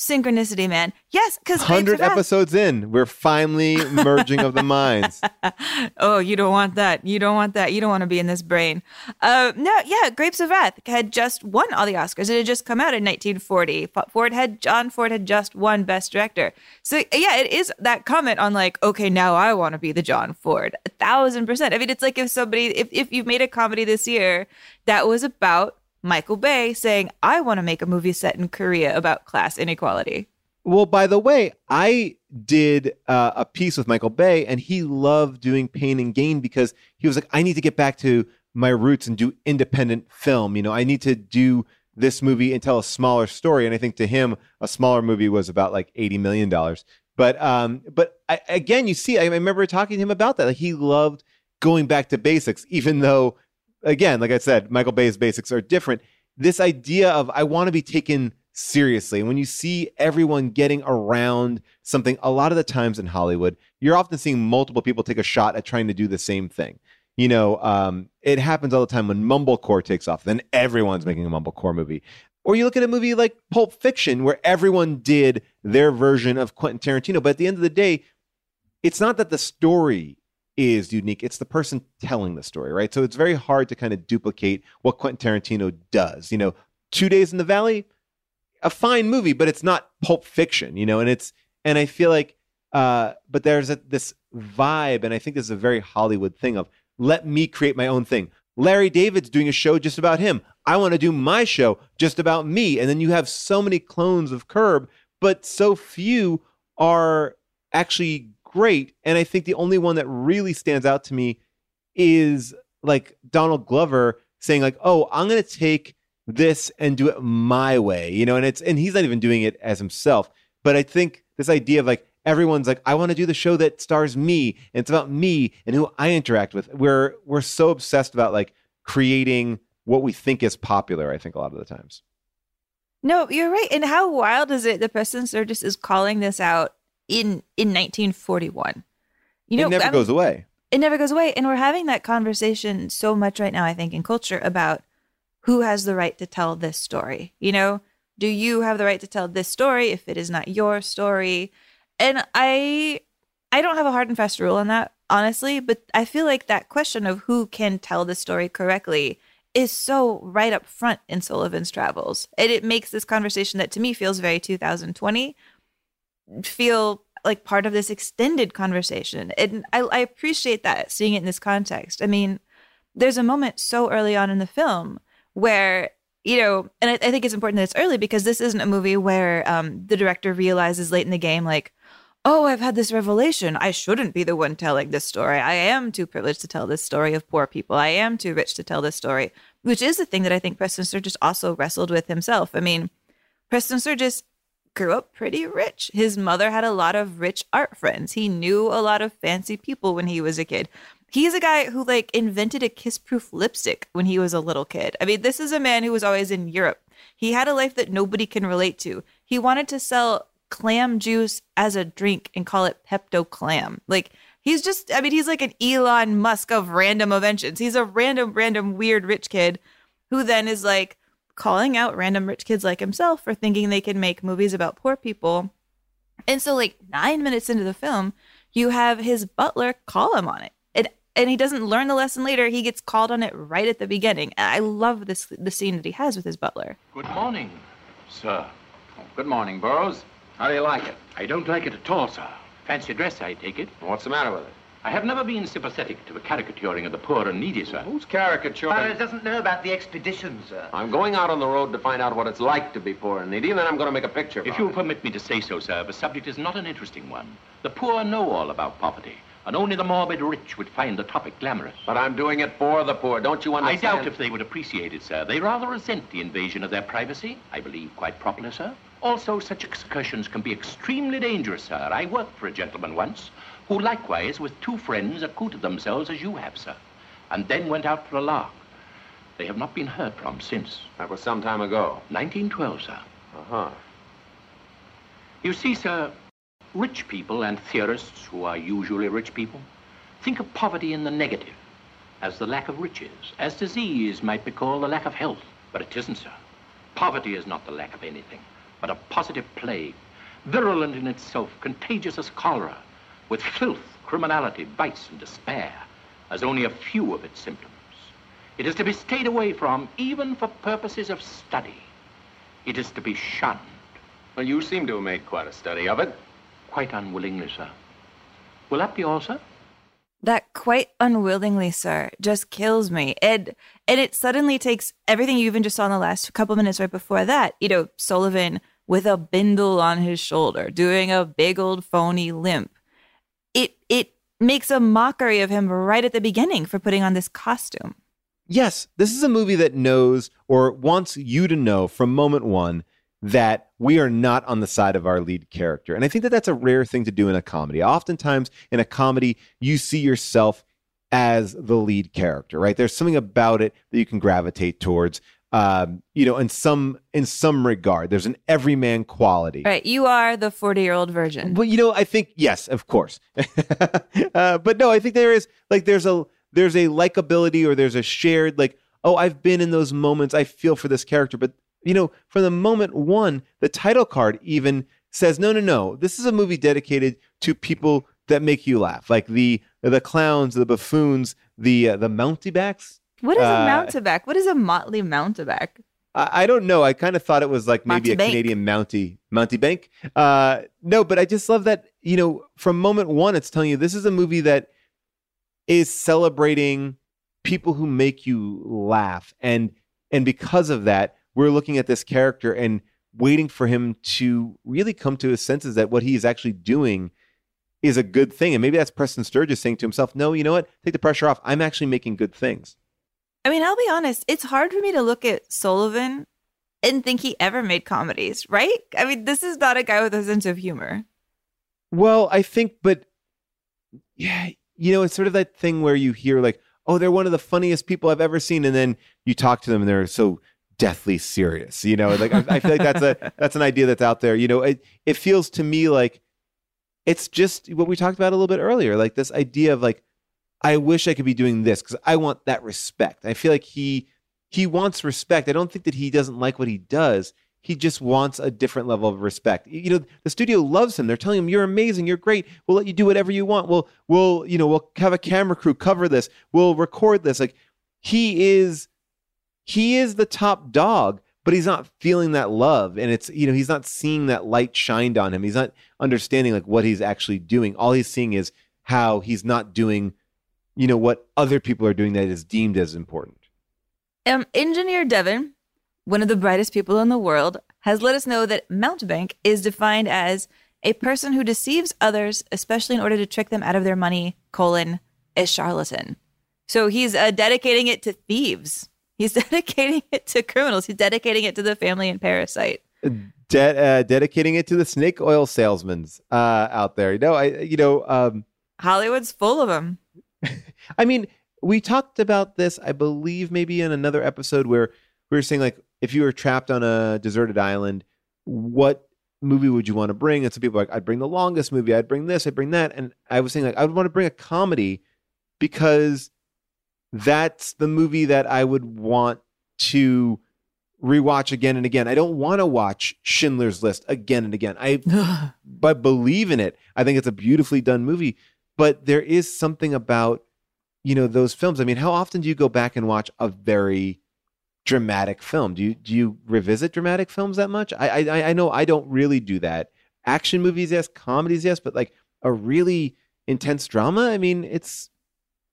synchronicity, man. Yes, because Hundred episodes in, we're finally merging of the minds. oh, you don't want that. You don't want that. You don't want to be in this brain. Uh, no, yeah, Grapes of Wrath had just won all the Oscars. It had just come out in 1940. Ford had John Ford had just won Best Director. So yeah, it is that comment on like, okay, now I want to be the John Ford. A thousand percent. I mean, it's like if somebody, if if you've made a comedy this year that was about Michael Bay saying, I want to make a movie set in Korea about class inequality. Well, by the way, I did uh, a piece with Michael Bay, and he loved doing Pain and Gain because he was like, I need to get back to my roots and do independent film. You know, I need to do this movie and tell a smaller story. And I think to him, a smaller movie was about like eighty million dollars. But um, but I, again, you see, I remember talking to him about that. Like he loved going back to basics, even though, again, like I said, Michael Bay's basics are different. This idea of I want to be taken seriously. And when you see everyone getting around something, a lot of the times in Hollywood, you're often seeing multiple people take a shot at trying to do the same thing. You know, um, it happens all the time when mumblecore takes off. Then everyone's making a mumblecore movie. Or you look at a movie like Pulp Fiction, where everyone did their version of Quentin Tarantino. But at the end of the day, it's not that the story is unique, it's the person telling the story, right? So it's very hard to kind of duplicate what Quentin Tarantino does. You know, Two Days in the Valley, a fine movie, but it's not Pulp Fiction, you know, and it's, and I feel like, uh, but there's a, this vibe, and I think this is a very Hollywood thing of let me create my own thing. Larry David's doing a show just about him. I want to do my show just about me. And then you have so many clones of Curb, but so few are actually great. And I think the only one that really stands out to me is like Donald Glover saying, like, oh, I'm going to take this and do it my way, you know, and it's, and he's not even doing it as himself. But I think this idea of like, everyone's like, I want to do the show that stars me and it's about me and who I interact with. We're, we're so obsessed about like creating what we think is popular, I think, a lot of the times. No, you're right. And how wild is it that Preston Sturges is calling this out in in 1941? You know, it never I'm- goes away. It never goes away. And we're having that conversation so much right now, I think, in culture about who has the right to tell this story. You know, do you have the right to tell this story if it is not your story? And I I don't have a hard and fast rule on that, honestly, but I feel like that question of who can tell the story correctly is so right up front in Sullivan's Travels. And it makes this conversation that to me feels very 2020 feel like part of this extended conversation. And I, I appreciate that, seeing it in this context. I mean, there's a moment so early on in the film where you know, and I, I think it's important that it's early because this isn't a movie where um, the director realizes late in the game, like, oh, I've had this revelation. I shouldn't be the one telling this story. I am too privileged to tell this story of poor people. I am too rich to tell this story, which is the thing that I think Preston Sturges also wrestled with himself. I mean, Preston Sturges grew up pretty rich. His mother had a lot of rich art friends. He knew a lot of fancy people when he was a kid. He's a guy who like invented a kiss-proof lipstick when he was a little kid. I mean, this is a man who was always in Europe. He had a life that nobody can relate to. He wanted to sell clam juice as a drink and call it Pepto Clam. Like he's just I mean, he's like an Elon Musk of random inventions. He's a random random weird rich kid who then is like calling out random rich kids like himself for thinking they can make movies about poor people. And so like 9 minutes into the film, you have his butler call him on it. And and he doesn't learn the lesson later. He gets called on it right at the beginning. And I love this the scene that he has with his butler. Good morning, sir. Good morning, Burrows. How do you like it? I don't like it at all, sir. Fancy dress, I take it. What's the matter with it? I have never been sympathetic to the caricaturing of the poor and needy, sir. Who's caricaturing? Burrows doesn't know about the expedition, sir. I'm going out on the road to find out what it's like to be poor and needy, and then I'm going to make a picture. If you'll permit me to say so, sir, the subject is not an interesting one. The poor know all about poverty, and only the morbid rich would find the topic glamorous. But I'm doing it for the poor. Don't you understand? I doubt if they would appreciate it, sir. They rather resent the invasion of their privacy. I believe quite properly, sir. Also, such excursions can be extremely dangerous, sir. I worked for a gentleman once who likewise, with two friends, accoutred themselves as you have, sir, and then went out for a lark. They have not been heard from since. That was some time ago. 1912, sir. Uh-huh. You see, sir, rich people and theorists who are usually rich people think of poverty in the negative, as the lack of riches, as disease might be called the lack of health. But it isn't, sir. Poverty is not the lack of anything. but a positive plague, virulent in itself, contagious as cholera, with filth, criminality, vice, and despair as only a few of its symptoms. It is to be stayed away from, even for purposes of study. It is to be shunned. Well, you seem to have made quite a study of it. Quite unwillingly, sir. Will that be all, sir? That quite unwillingly, sir, just kills me. And and it suddenly takes everything you even just saw in the last couple minutes right before that. You know, Sullivan with a bindle on his shoulder, doing a big old phony limp. It it makes a mockery of him right at the beginning for putting on this costume. Yes, this is a movie that knows or wants you to know from moment one that we are not on the side of our lead character. And I think that that's a rare thing to do in a comedy. Oftentimes in a comedy, you see yourself as the lead character, right? There's something about it that you can gravitate towards. Um, you know, in some in some regard, there's an everyman quality. Right, you are the 40 year old virgin. Well, you know, I think yes, of course. uh, but no, I think there is like there's a there's a likability or there's a shared like oh I've been in those moments. I feel for this character, but you know, from the moment one, the title card even says no, no, no. This is a movie dedicated to people that make you laugh, like the the clowns, the buffoons, the uh, the mountebanks. What is Uh, a mountebank? What is a motley mountebank? I, I don't know. I kind of thought it was like maybe a. Canadian Mountie Mountie Bank. Uh, no, but I just love that you know from moment one, it's telling you this is a movie that is celebrating people who make you laugh, and and because of that, we're looking at this character and waiting for him to really come to his senses that what he is actually doing is a good thing, and maybe that's Preston Sturges saying to himself, "No, you know what? Take the pressure off. I'm actually making good things." I mean, I'll be honest, it's hard for me to look at Sullivan and think he ever made comedies, right? I mean, this is not a guy with a sense of humor. Well, I think, but yeah, you know, it's sort of that thing where you hear like, oh, they're one of the funniest people I've ever seen, and then you talk to them and they're so deathly serious. You know, like I, I feel like that's a that's an idea that's out there. You know, it it feels to me like it's just what we talked about a little bit earlier, like this idea of like, I wish I could be doing this because I want that respect. I feel like he he wants respect. I don't think that he doesn't like what he does. He just wants a different level of respect. You know, the studio loves him. They're telling him, "You're amazing. You're great. We'll let you do whatever you want. We'll, we'll, you know, we'll have a camera crew cover this. We'll record this." Like he is, he is the top dog, but he's not feeling that love, and it's you know he's not seeing that light shined on him. He's not understanding like what he's actually doing. All he's seeing is how he's not doing, you know, what other people are doing that is deemed as important. Um, Engineer Devon, one of the brightest people in the world, has let us know that mountebank is defined as a person who deceives others, especially in order to trick them out of their money, colon, a charlatan. So he's uh, dedicating it to thieves. He's dedicating it to criminals. He's dedicating it to the family and parasite. De- uh, dedicating it to the snake oil salesmen uh, out there. You know, I, you know, um, Hollywood's full of them. I mean, we talked about this, I believe, maybe in another episode where we were saying like, if you were trapped on a deserted island, what movie would you want to bring? And some people are like, I'd bring the longest movie. I'd bring this. I'd bring that. And I was saying like, I would want to bring a comedy because that's the movie that I would want to rewatch again and again. I don't want to watch Schindler's List again and again. I but believe in it. I think it's a beautifully done movie, but there is something about you know those films. I mean, how often do you go back and watch a very dramatic film? Do you do you revisit dramatic films that much? I I, I know I don't really do that. Action movies, yes. Comedies, yes. But like a really intense drama, I mean, it's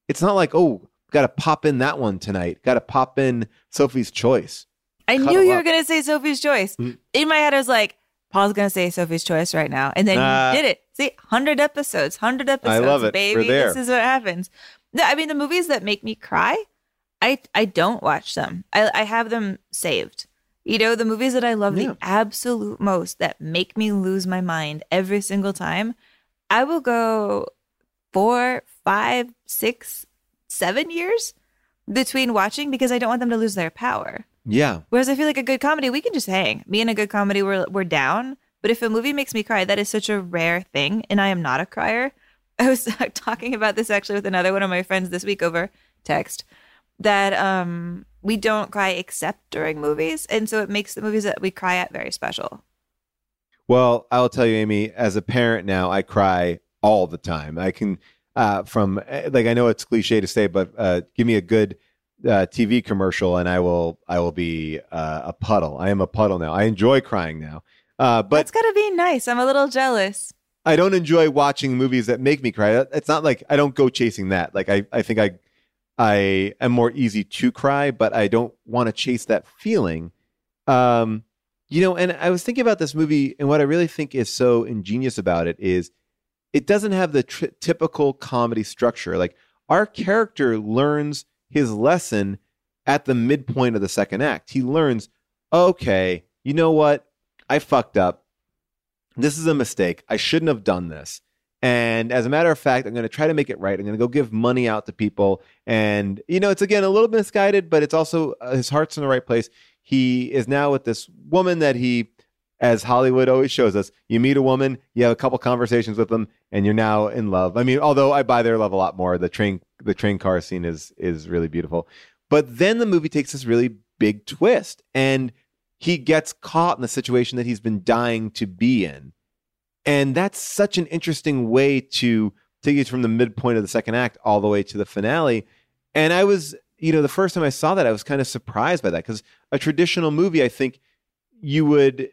it's not like oh, got to pop in that one tonight. Got to pop in Sophie's Choice. I Cuddle knew you were going to say Sophie's Choice. Mm. In my head, I was like, Paul's going to say Sophie's Choice right now. And then Nah. you did it. See, 100 episodes, 100 episodes. love it. Baby, this is what happens. No, I mean, the movies that make me cry, I, I don't watch them. I, I have them saved. You know, the movies that I love Yeah. the absolute most that make me lose my mind every single time, I will go four, five, six, seven years between watching because I don't want them to lose their power. Yeah. Whereas I feel like a good comedy, we can just hang. Me and a good comedy, we're we're down. But if a movie makes me cry, that is such a rare thing, and I am not a crier. I was talking about this actually with another one of my friends this week over text that um we don't cry except during movies, and so it makes the movies that we cry at very special. Well, I'll tell you, Amy, as a parent now, I cry all the time. I can, uh, from eh, like, I know it's cliche to say, but uh, give me a good uh, TV commercial and I will, I will be uh, a puddle. I am a puddle now. I enjoy crying now. Uh, but That's gotta be nice. I'm a little jealous. I don't enjoy watching movies that make me cry. It's not like I don't go chasing that. Like I, I think I, I am more easy to cry, but I don't want to chase that feeling. Um, you know, and I was thinking about this movie, and what I really think is so ingenious about it is it doesn't have the typical comedy structure. Like our character learns his lesson at the midpoint of the second act. He learns, okay, you know what? I fucked up. This is a mistake. I shouldn't have done this. And as a matter of fact, I'm going to try to make it right. I'm going to go give money out to people. And, you know, it's again a little misguided, but it's also uh, his heart's in the right place. He is now with this woman that he, as Hollywood always shows us, you meet a woman, you have a couple conversations with them, and you're now in love. I mean, although I buy their love a lot more. The train, the train car scene is is really beautiful. But then the movie takes this really big twist, and he gets caught in the situation that he's been dying to be in. And that's such an interesting way to take you from the midpoint of the second act all the way to the finale. And I was, you know, the first time I saw that, I was kind of surprised by that because a traditional movie, I think you would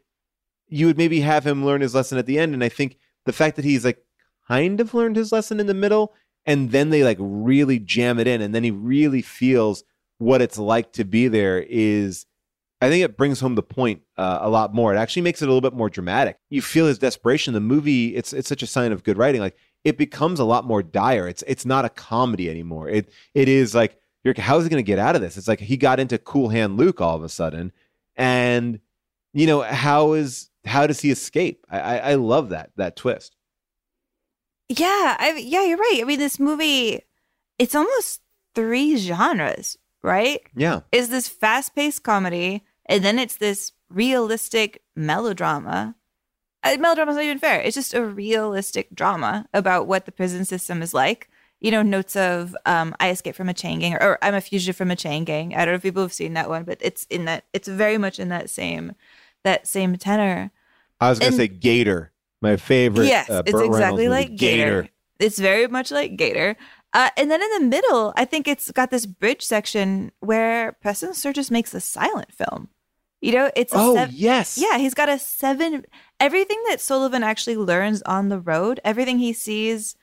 you would maybe have him learn his lesson at the end. And I think the fact that he's like kind of learned his lesson in the middle and then they like really jam it in and then he really feels what it's like to be there is I think it brings home the point uh, a lot more. It actually makes it a little bit more dramatic. You feel his desperation. The movie, it's it's such a sign of good writing. Like it becomes a lot more dire. It's it's not a comedy anymore. It it is like you're how is he going to get out of this? It's like he got into Cool Hand Luke all of a sudden, and you know how is how does he escape? I I, I love that that twist. Yeah, I, yeah, you're right. I mean, this movie, it's almost three genres, right? Yeah. Is this fast paced comedy, and then it's this realistic melodrama. Uh, melodrama's not even fair. It's just a realistic drama about what the prison system is like. You know, notes of um, I escaped from a chain gang, or, or I'm a fugitive from a chain gang. I don't know if people have seen that one, but it's in that. It's very much in that same that same tenor. I was going to say Gator, my favorite. Yes, uh, it's exactly like Gator. It's very much like Gator. Uh, and then in the middle, I think it's got this bridge section where Preston Sturges makes a silent film. You know, it's a Oh, sev- yes. yeah. He's got a seven. Everything that Sullivan actually learns on the road, everything he sees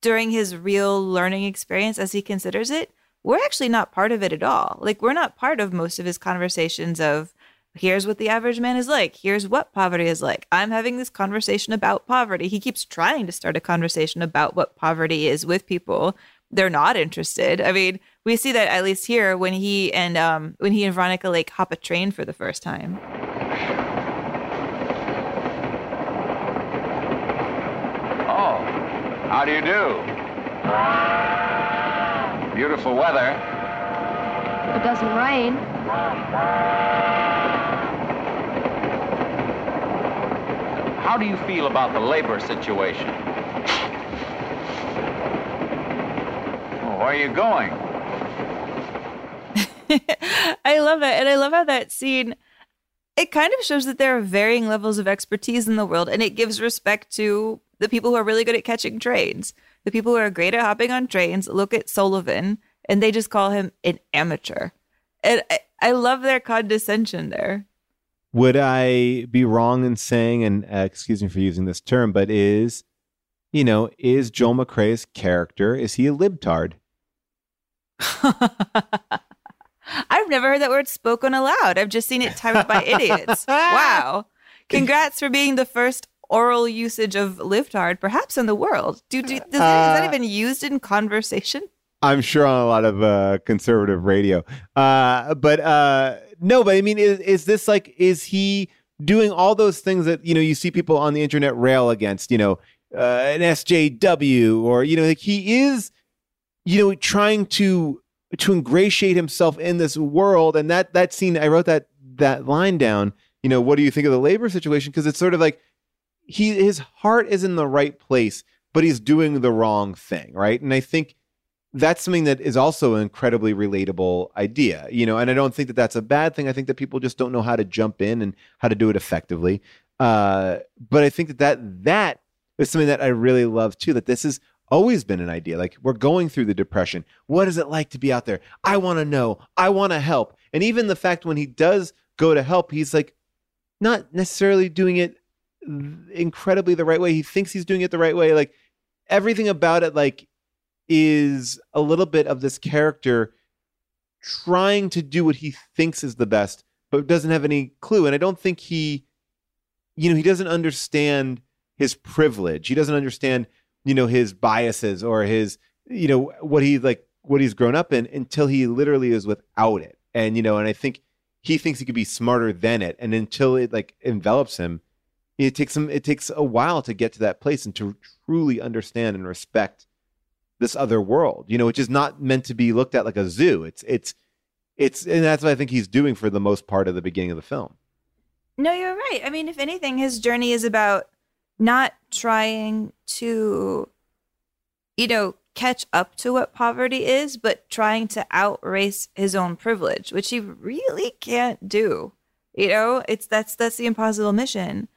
during his real learning experience, as he considers it, we're actually not part of it at all. Like we're not part of most of his conversations of here's what the average man is like here's what poverty is like i'm having this conversation about poverty he keeps trying to start a conversation about what poverty is with people they're not interested i mean we see that at least here when he and um when he and veronica like hop a train for the first time Oh, how do you do? Beautiful weather. It doesn't rain. How do you feel about the labor situation? Where are you going? I love it. And I love how that scene it kind of shows that there are varying levels of expertise in the world and it gives respect to the people who are really good at catching trains. The people who are great at hopping on trains look at Sullivan and they just call him an amateur. And I, I love their condescension there. Would I be wrong in saying, and uh, excuse me for using this term, but is, you know, is Joel McCrea's character, is he a libtard? I've never heard that word spoken aloud. I've just seen it typed by idiots. Wow. Congrats for being the first oral usage of libtard, perhaps in the world. Do, do, does that, is that Uh, even used in conversation? I'm sure on a lot of uh, conservative radio. Uh, but uh, no, but I mean, is, is this like, is he doing all those things that, you know, you see people on the internet rail against, you know, uh, an SJW or, you know, like he is, you know, trying to, to ingratiate himself in this world. And that, that scene, I wrote that, that line down, you know, what do you think of the labor situation? Cause it's sort of like, he, his heart is in the right place, but he's doing the wrong thing. Right. And I think, that's something that is also an incredibly relatable idea, you know, and I don't think that that's a bad thing. I think that people just don't know how to jump in and how to do it effectively. Uh, but I think that, that that is something that I really love too. That this has always been an idea. Like we're going through the depression. What is it like to be out there? I want to know. I want to help. And even the fact when he does go to help, he's like not necessarily doing it incredibly the right way. He thinks he's doing it the right way. Like everything about it, like is a little bit of this character trying to do what he thinks is the best, but doesn't have any clue. And I don't think he, you know, he doesn't understand his privilege. He doesn't understand, you know, his biases or his, you know, what he like, what he's grown up in until he literally is without it. And, you know, and I think he thinks he could be smarter than it. And until it like envelops him, it takes him, it takes a while to get to that place and to truly understand and respect this other world, you know, which is not meant to be looked at like a zoo. It's, it's, it's, and that's what I think he's doing for the most part of the beginning of the film. No, you're right. I mean, if anything, his journey is about not trying to, you know, catch up to what poverty is, but trying to outrace his own privilege, which he really can't do. You know, it's that's that's the impossible mission.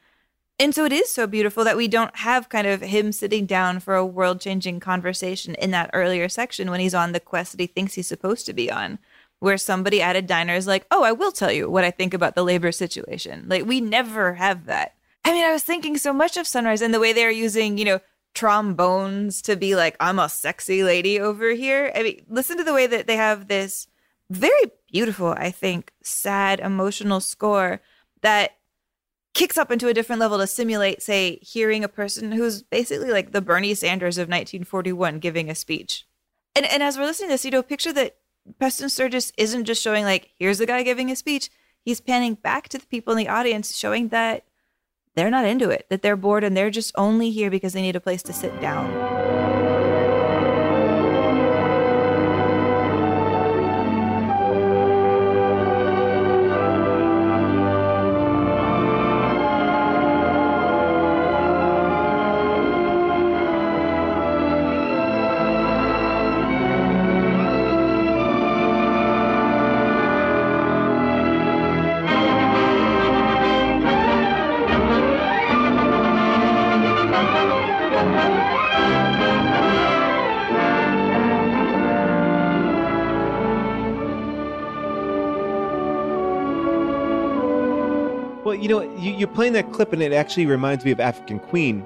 And so it is so beautiful that we don't have kind of him sitting down for a world changing conversation in that earlier section when he's on the quest that he thinks he's supposed to be on, where somebody at a diner is like, Oh, I will tell you what I think about the labor situation. Like, we never have that. I mean, I was thinking so much of Sunrise and the way they're using, you know, trombones to be like, I'm a sexy lady over here. I mean, listen to the way that they have this very beautiful, I think, sad, emotional score that kicks up into a different level to simulate, say, hearing a person who's basically like the Bernie Sanders of 1941 giving a speech. And and as we're listening to this, you know, picture that Preston Sturges isn't just showing like, here's the guy giving a speech. He's panning back to the people in the audience, showing that they're not into it, that they're bored and they're just only here because they need a place to sit down. You know, you, you're playing that clip, and it actually reminds me of African Queen.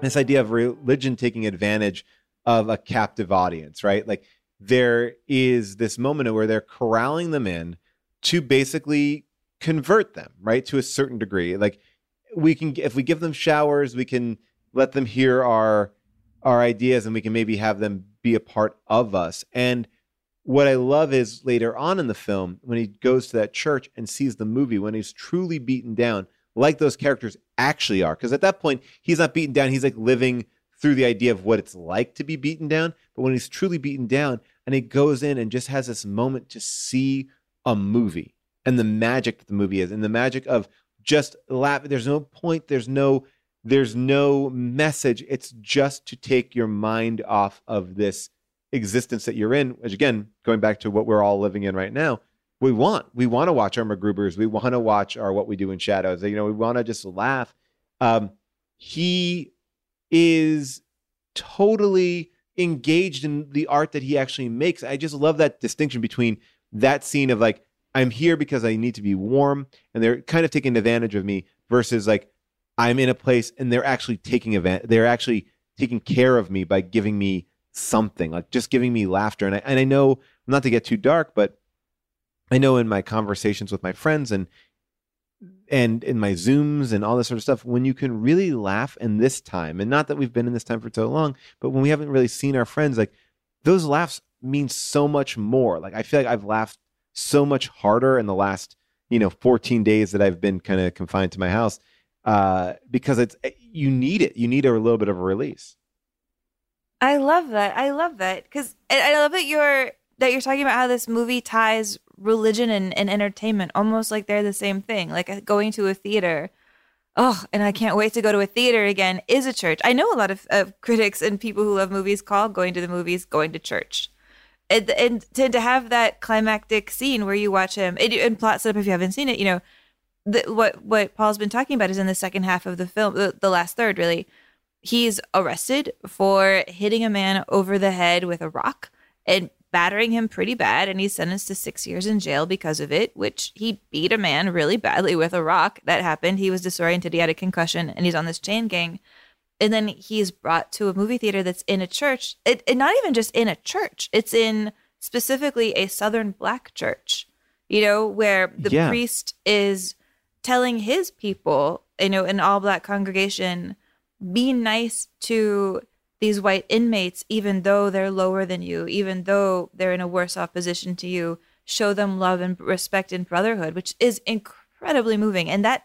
This idea of religion taking advantage of a captive audience, right? Like there is this moment where they're corralling them in to basically convert them, right, to a certain degree. Like we can, if we give them showers, we can let them hear our our ideas, and we can maybe have them be a part of us. And what I love is later on in the film, when he goes to that church and sees the movie, when he's truly beaten down, like those characters actually are. Because at that point, he's not beaten down, he's like living through the idea of what it's like to be beaten down. But when he's truly beaten down and he goes in and just has this moment to see a movie and the magic that the movie is, and the magic of just laughing. There's no point, there's no there's no message. It's just to take your mind off of this existence that you're in, which again, going back to what we're all living in right now, we want. We want to watch our MacGruber's. We want to watch our What We Do in Shadows. You know, we want to just laugh. Um, he is totally engaged in the art that he actually makes. I just love that distinction between that scene of like, I'm here because I need to be warm, and they're kind of taking advantage of me, versus like, I'm in a place and they're actually taking advantage. They're actually taking care of me by giving me something, like just giving me laughter. And I, and I know, not to get too dark, but I know in my conversations with my friends and and in my zooms and all this sort of stuff when you can really laugh in this time and not that we've been in this time for so long but when we haven't really seen our friends like those laughs mean so much more. Like i feel like i've laughed so much harder in the last you know 14 days that i've been kind of confined to my house uh, because it's you need it. You need a little bit of a release I love that. I love that because I love that you're that you're talking about how this movie ties religion and, and entertainment almost like they're the same thing. Like uh, going to a theater. Oh, and I can't wait to go to a theater again. Is a church. I know a lot of, of critics and people who love movies call going to the movies going to church. And, and to, to have that climactic scene where you watch him and, and plot setup if you haven't seen it, you know, the, what what Paul's been talking about is in the second half of the film, the, the last third, really. He's arrested for hitting a man over the head with a rock and battering him pretty bad, and he's sentenced to six years in jail because of it. Which he beat a man really badly with a rock. That happened. He was disoriented. He had a concussion, and he's on this chain gang. And then he's brought to a movie theater that's in a church. It, it not even just in a church. It's in specifically a Southern Black church. You know where the Yeah. priest is telling his people, you know, an all black congregation, be nice to these white inmates, even though they're lower than you, even though they're in a worse off position to you. Show them love and respect and brotherhood, which is incredibly moving. And that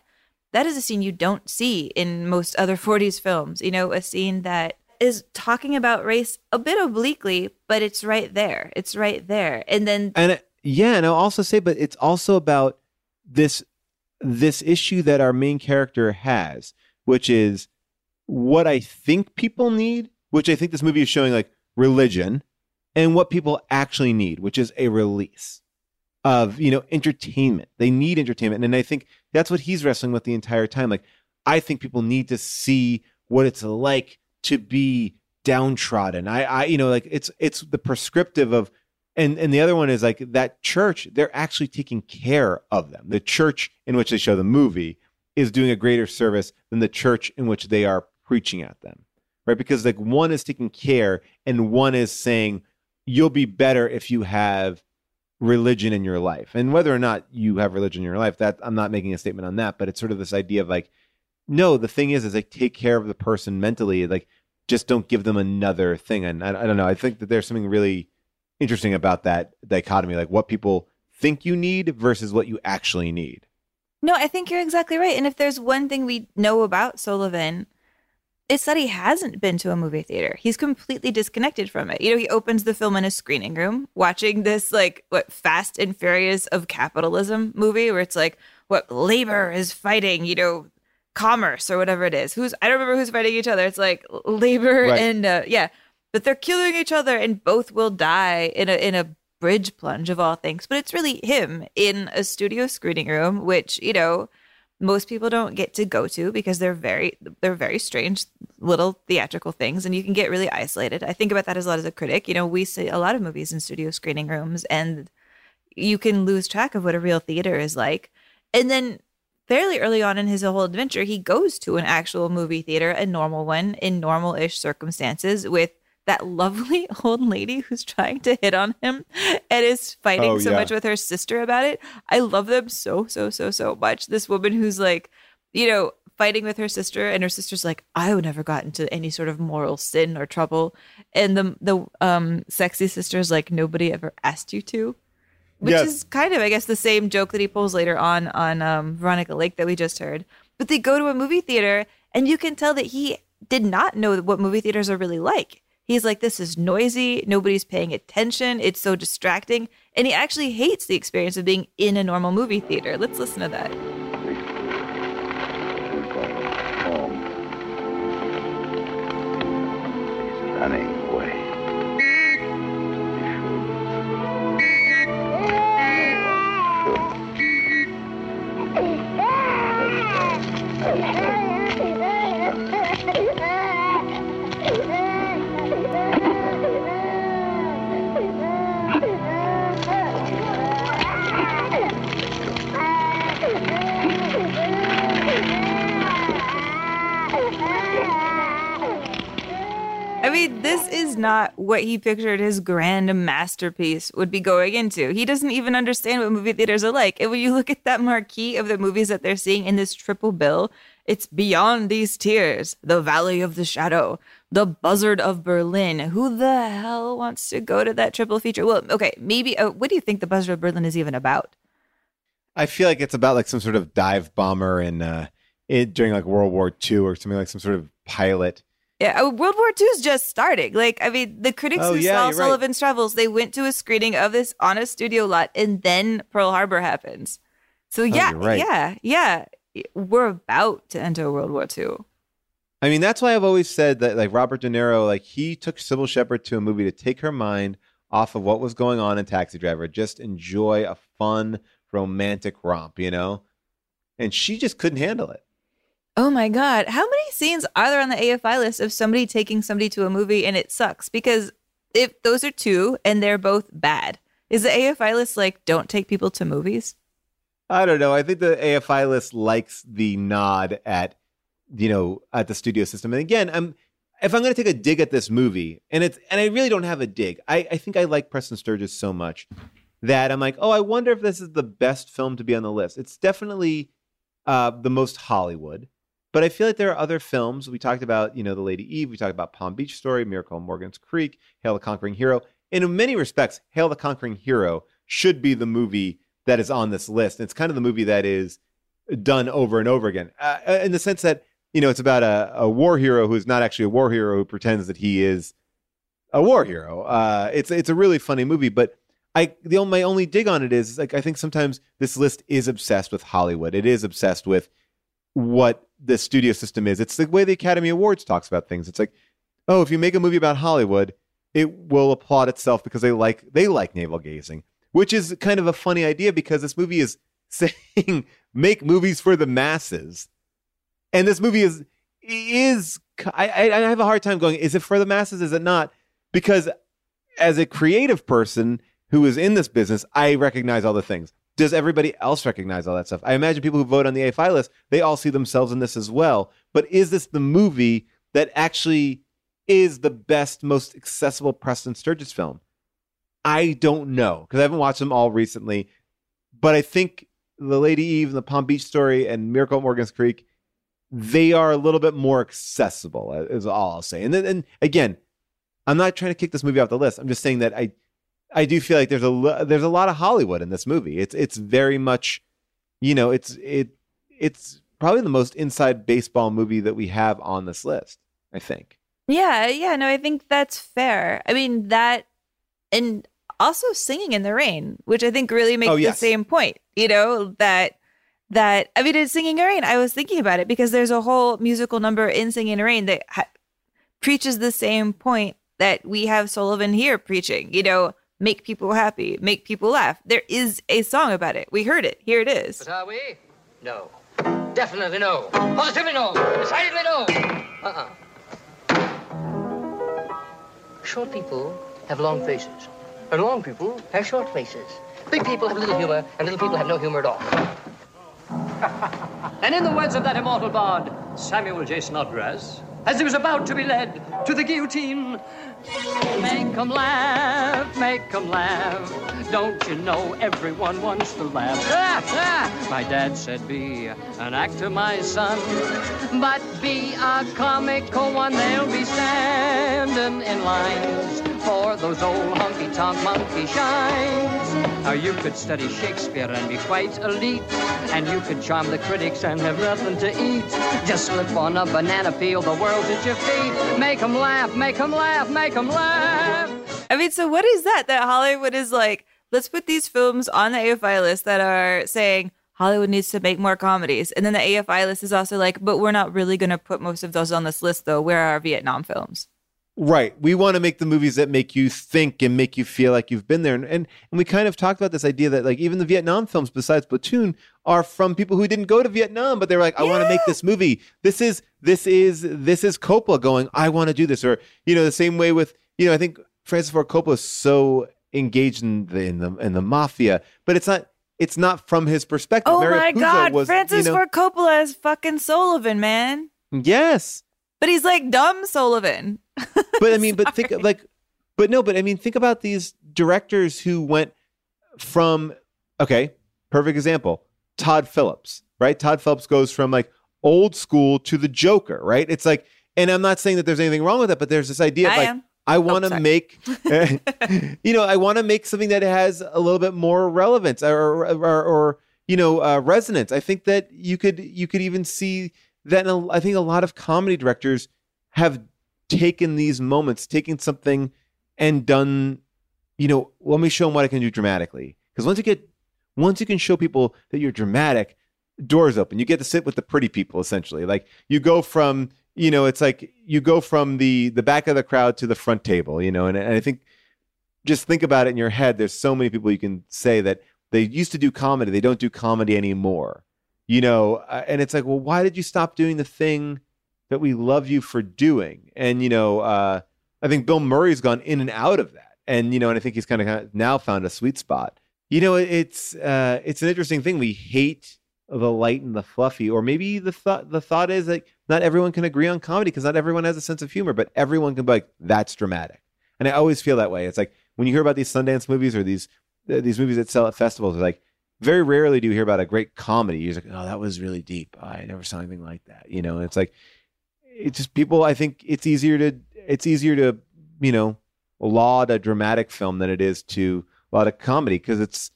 that is a scene you don't see in most other 40s films. You know, a scene that is talking about race a bit obliquely, but it's right there. It's right there. And then And yeah, and I'll also say, but it's also about this this issue that our main character has, which is what I think people need, which I think this movie is showing like religion, and what people actually need, which is a release of you know entertainment. They need entertainment, and I think that's what he's wrestling with the entire time. Like, I think people need to see what it's like to be downtrodden. I, I, you know, like it's it's the prescriptive of, and and the other one is like that church. They're actually taking care of them. The church in which they show the movie is doing a greater service than the church in which they are preaching at them, right? Because like one is taking care, and one is saying you'll be better if you have religion in your life. And whether or not you have religion in your life, that I'm not making a statement on that, but it's sort of this idea of like, no, the thing is, is like take care of the person mentally, like just don't give them another thing. And I, I don't know. I think that there's something really interesting about that dichotomy, like what people think you need versus what you actually need. No, I think you're exactly right. And if there's one thing we know about Sullivan, it's that he hasn't been to a movie theater. He's completely disconnected from it. You know, he opens the film in a screening room, watching this like what Fast and Furious of capitalism movie, where it's like what labor is fighting, you know, commerce or whatever it is. Who's I don't remember who's fighting each other. It's like labor Right. and uh, yeah, but they're killing each other, and both will die in a in a bridge plunge of all things. But it's really him in a studio screening room, which you know most people don't get to go to because they're very they're very strange little theatrical things and you can get really isolated. I think about that as a lot as a critic. You know, we see a lot of movies in studio screening rooms and you can lose track of what a real theater is like. And then fairly early on in his whole adventure, he goes to an actual movie theater, a normal one in normal-ish circumstances with that lovely old lady who's trying to hit on him and is fighting Oh, so yeah. much with her sister about it. I love them so, so, so, so much. This woman who's like, you know, fighting with her sister, and her sister's like, I would never got into any sort of moral sin or trouble. And the the um sexy sister's like, nobody ever asked you to. Which Yes. is kind of, I guess, the same joke that he pulls later on on um, Veronica Lake that we just heard. But they go to a movie theater, and you can tell that he did not know what movie theaters are really like. He's like, this is noisy. Nobody's paying attention. It's so distracting. And he actually hates the experience of being in a normal movie theater. Let's listen to that. What he pictured his grand masterpiece would be going into. He doesn't even understand what movie theaters are like. And when you look at that marquee of the movies that they're seeing in this triple bill, it's Beyond These Tears, The Valley of the Shadow, The Buzzard of Berlin. Who the hell wants to go to that triple feature? Well, okay, maybe. Uh, what do you think The Buzzard of Berlin is even about? I feel like it's about like some sort of dive bomber in uh it during like World War II or something like some sort of pilot. Yeah, uh, World War II is just starting. Like, I mean, the critics Oh, who yeah, saw you're right. Sullivan's Travels, they went to a screening of this on a studio lot, and then Pearl Harbor happens. So yeah, Oh, right. yeah, yeah, we're about to enter World War II. I mean, that's why I've always said that like Robert De Niro, like he took Cybill Shepherd to a movie to take her mind off of what was going on in Taxi Driver, just enjoy a fun romantic romp, you know? and she just couldn't handle it. Oh my god, how many scenes are there on the AFI list of somebody taking somebody to a movie and it sucks? Because if those are two and they're both bad, is the AFI list like don't take people to movies? I don't know. I think the AFI list likes the nod at you know at the studio system. And again, I'm if I'm going to take a dig at this movie, and it's and I really don't have a dig. I, I think I like Preston Sturges so much that I'm like, oh, I wonder if this is the best film to be on the list. It's definitely uh, the most Hollywood, but I feel like there are other films. We talked about, you know, The Lady Eve. We talked about Palm Beach Story, Miracle on Morgan's Creek, Hail the Conquering Hero. And in many respects, Hail the Conquering Hero should be the movie that is on this list. It's kind of the movie that is done over and over again, uh, in the sense that you know it's about a, a war hero who's not actually a war hero who pretends that he is a war hero. Uh, it's it's a really funny movie, but I the only, my only dig on it is like I think sometimes this list is obsessed with Hollywood. It is obsessed with what the studio system is. It's the way the Academy Awards talks about things. It's like, oh, if you make a movie about Hollywood, it will applaud itself because they like they like navel gazing, which is kind of a funny idea because this movie is saying make movies for the masses, and this movie is is I, I have a hard time going. Is it for the masses? Is it not? Because as a creative person who is in this business, I recognize all the things. Does everybody else recognize all that stuff? I imagine people who vote on the AFI list, they all see themselves in this as well. But is this the movie that actually is the best, most accessible Preston Sturges film? I don't know because I haven't watched them all recently. But I think The Lady Eve and the Palm Beach Story and Miracle at Morgan's Creek, they are a little bit more accessible, uh, is all I'll say. And then, and again, I'm not trying to kick this movie off the list. I'm just saying that I I do feel like there's a there's a lot of Hollywood in this movie. It's it's very much, you know, it's it it's probably the most inside baseball movie that we have on this list. I think. Yeah, yeah, no, I think that's fair. I mean that, and also singing in the rain, which I think really makes Oh, yes. the same point. You know that that I mean, it's singing in the rain. I was thinking about it because there's a whole musical number in singing in the rain that ha- preaches the same point that we have Sullivan here preaching. You know, make people happy, make people laugh. There is a song about it. We heard it. Here it is. But are we? No. Definitely no. Positively no. Decidedly no. Uh-uh. Short people have long faces. And long people have short faces. Big people have little humor, and little people have no humor at all. And in the words of that immortal bard, Samuel J. Snodgrass, as he was about to be led to the guillotine, make 'em laugh, make 'em laugh. Don't you know everyone wants to laugh? My dad said, be an actor, my son, but be a comical one. They'll be standing in lines for those old honky-tonk monkey shines. Or you could study Shakespeare and be quite elite, and you could charm the critics and have nothing to eat. Just slip on a banana peel, the world's at your feet. Make 'em laugh, make 'em laugh, make 'em laugh. I mean, so what is that? That Hollywood is like, let's put these films on the AFI list that are saying Hollywood needs to make more comedies. And then the AFI list is also like, but we're not really going to put most of those on this list, though. Where are our Vietnam films? Right. We want to make the movies that make you think and make you feel like you've been there. And, and and we kind of talked about this idea that like even the Vietnam films besides Platoon are from people who didn't go to Vietnam, but they're like, I want to make this movie. This is this is this is Coppola going, I want to do this. Or, you know, the same way with, you know, I think Francis Ford Coppola is so engaged in the in the in the mafia, but it's not it's not from his perspective. Oh my God. was, Francis you know- Ford Coppola is fucking Sullivan, man. Yes. But he's like dumb Sullivan. but I mean, but think like, but no, but I mean, think about these directors who went from okay, perfect example, Todd Phillips, right? Todd Phillips goes from like old school to the Joker, right? It's like, and I'm not saying that there's anything wrong with that, but there's this idea of I like. am. I want to sorry. make, you know, I want to make something that has a little bit more relevance or, or, or you know, uh, resonance. I think that you could, you could even see that. I think a lot of comedy directors have taken these moments, taken something and done, you know, let me show them what I can do dramatically. Because once you get, once you can show people that you're dramatic, doors open. You get to sit with the pretty people essentially. Like you go from, you know, it's like you go from the the back of the crowd to the front table, you know, and, and I think just think about it in your head. There's so many people you can say that they used to do comedy, they don't do comedy anymore. You know, uh, and it's like, well, why did you stop doing the thing that we love you for doing? And you know, uh, I think Bill Murray's gone in and out of that, and you know, and I think he's kind of now found a sweet spot. You know, it's uh, it's an interesting thing. We hate the light and the fluffy, or maybe the thought the thought is that not everyone can agree on comedy because not everyone has a sense of humor, but everyone can be like, that's dramatic. And I always feel that way. It's like when you hear about these Sundance movies or these uh, these movies that sell at festivals, like very rarely do you hear about a great comedy. You're like, oh, that was really deep. I never saw anything like that. You know, and it's like it's just people. I think it's easier to it's easier to you know laud a dramatic film than it is to laud a comedy because it's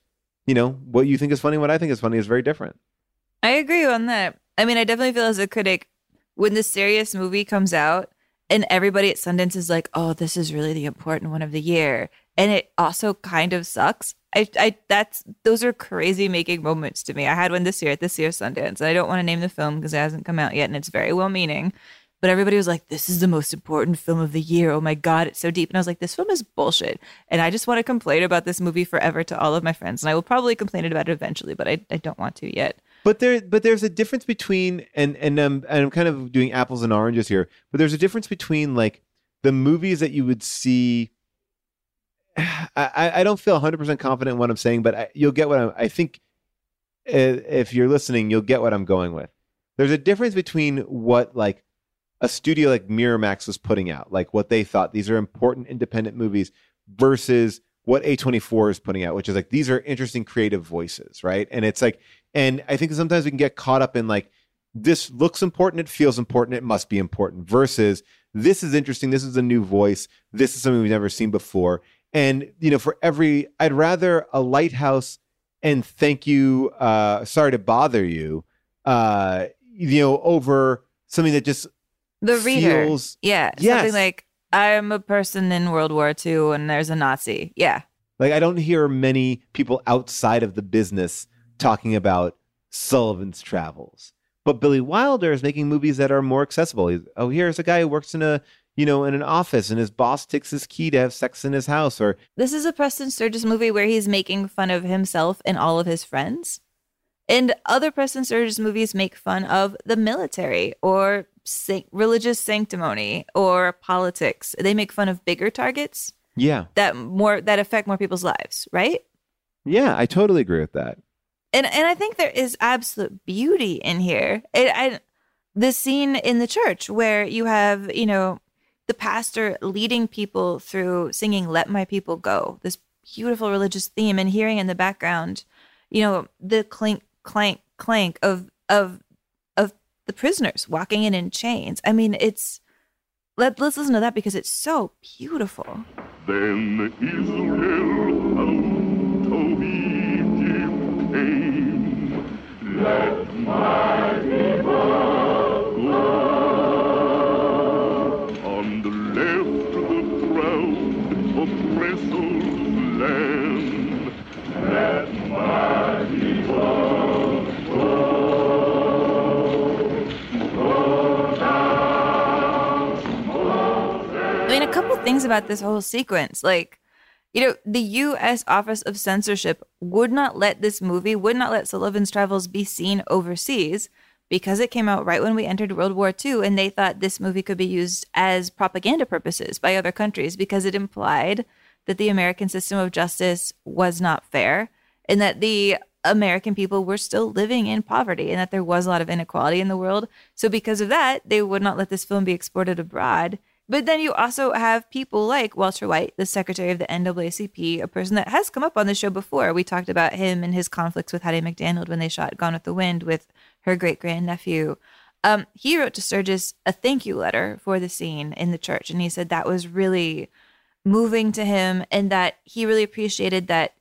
you know what you think is funny, what I think is funny is very different. I agree on that. I mean, I definitely feel as a critic when the serious movie comes out and everybody at Sundance is like, "Oh, this is really the important one of the year," and it also kind of sucks. I, I, that's those are crazy making moments to me. I had one this year at this year's Sundance, I don't want to name the film because it hasn't come out yet, and it's very well meaning. But everybody was like, "This is the most important film of the year." Oh my god, it's so deep, and I was like, "This film is bullshit," and I just want to complain about this movie forever to all of my friends, and I will probably complain about it eventually, but I, I don't want to yet. But there, but there's a difference between and and um, and I'm kind of doing apples and oranges here. But there's a difference between like the movies that you would see. I, I don't feel 100 percent confident in what I'm saying, but I, you'll get what I'm. I think if you're listening, you'll get what I'm going with. There's a difference between what like a studio like Miramax was putting out, like what they thought these are important independent movies, versus what A24 is putting out, which is like these are interesting creative voices, right? And it's like and I think sometimes we can get caught up in like, this looks important, it feels important, it must be important, versus this is interesting, this is a new voice, this is something we've never seen before. And, you know, for every, I'd rather a lighthouse and thank you, uh, sorry to bother you, uh, you know, over something that just the reader, feels, yeah, yes. something like I'm a person in World War II and there's a Nazi, yeah. Like I don't hear many people outside of the business talking about Sullivan's Travels. But Billy Wilder is making movies that are more accessible. He's, oh, here's a guy who works in a you know in an office and his boss takes his key to have sex in his house. Or this is a Preston Sturges movie where he's making fun of himself and all of his friends. And other Preston Sturges movies make fun of the military or religious sanctimony or politics. They make fun of bigger targets. Yeah. That more that affect more people's lives, right? Yeah, I totally agree with that and and I think there is absolute beauty in here. It, I, the scene in the church where you have you know the pastor leading people through singing "Let My People Go," this beautiful religious theme, and hearing in the background, you know, the clink, clank, clank of of of the prisoners walking in in chains. I mean, it's let let's listen to that because it's so beautiful. Then Israel Let my things about this whole sequence, like you know, the U.S. Office of Censorship would not let this movie, would not let Sullivan's Travels be seen overseas because it came out right when we entered World War II, and they thought this movie could be used as propaganda purposes by other countries because it implied that the American system of justice was not fair and that the American people were still living in poverty and that there was a lot of inequality in the world. So, because of that, they would not let this film be exported abroad. But then you also have people like Walter White, the secretary of the NAACP, a person that has come up on the show before. We talked about him and his conflicts with Hattie McDaniel when they shot Gone with the Wind with her great grandnephew. Um, he wrote to Sturges a thank you letter for the scene in the church, and he said that was really moving to him and that he really appreciated that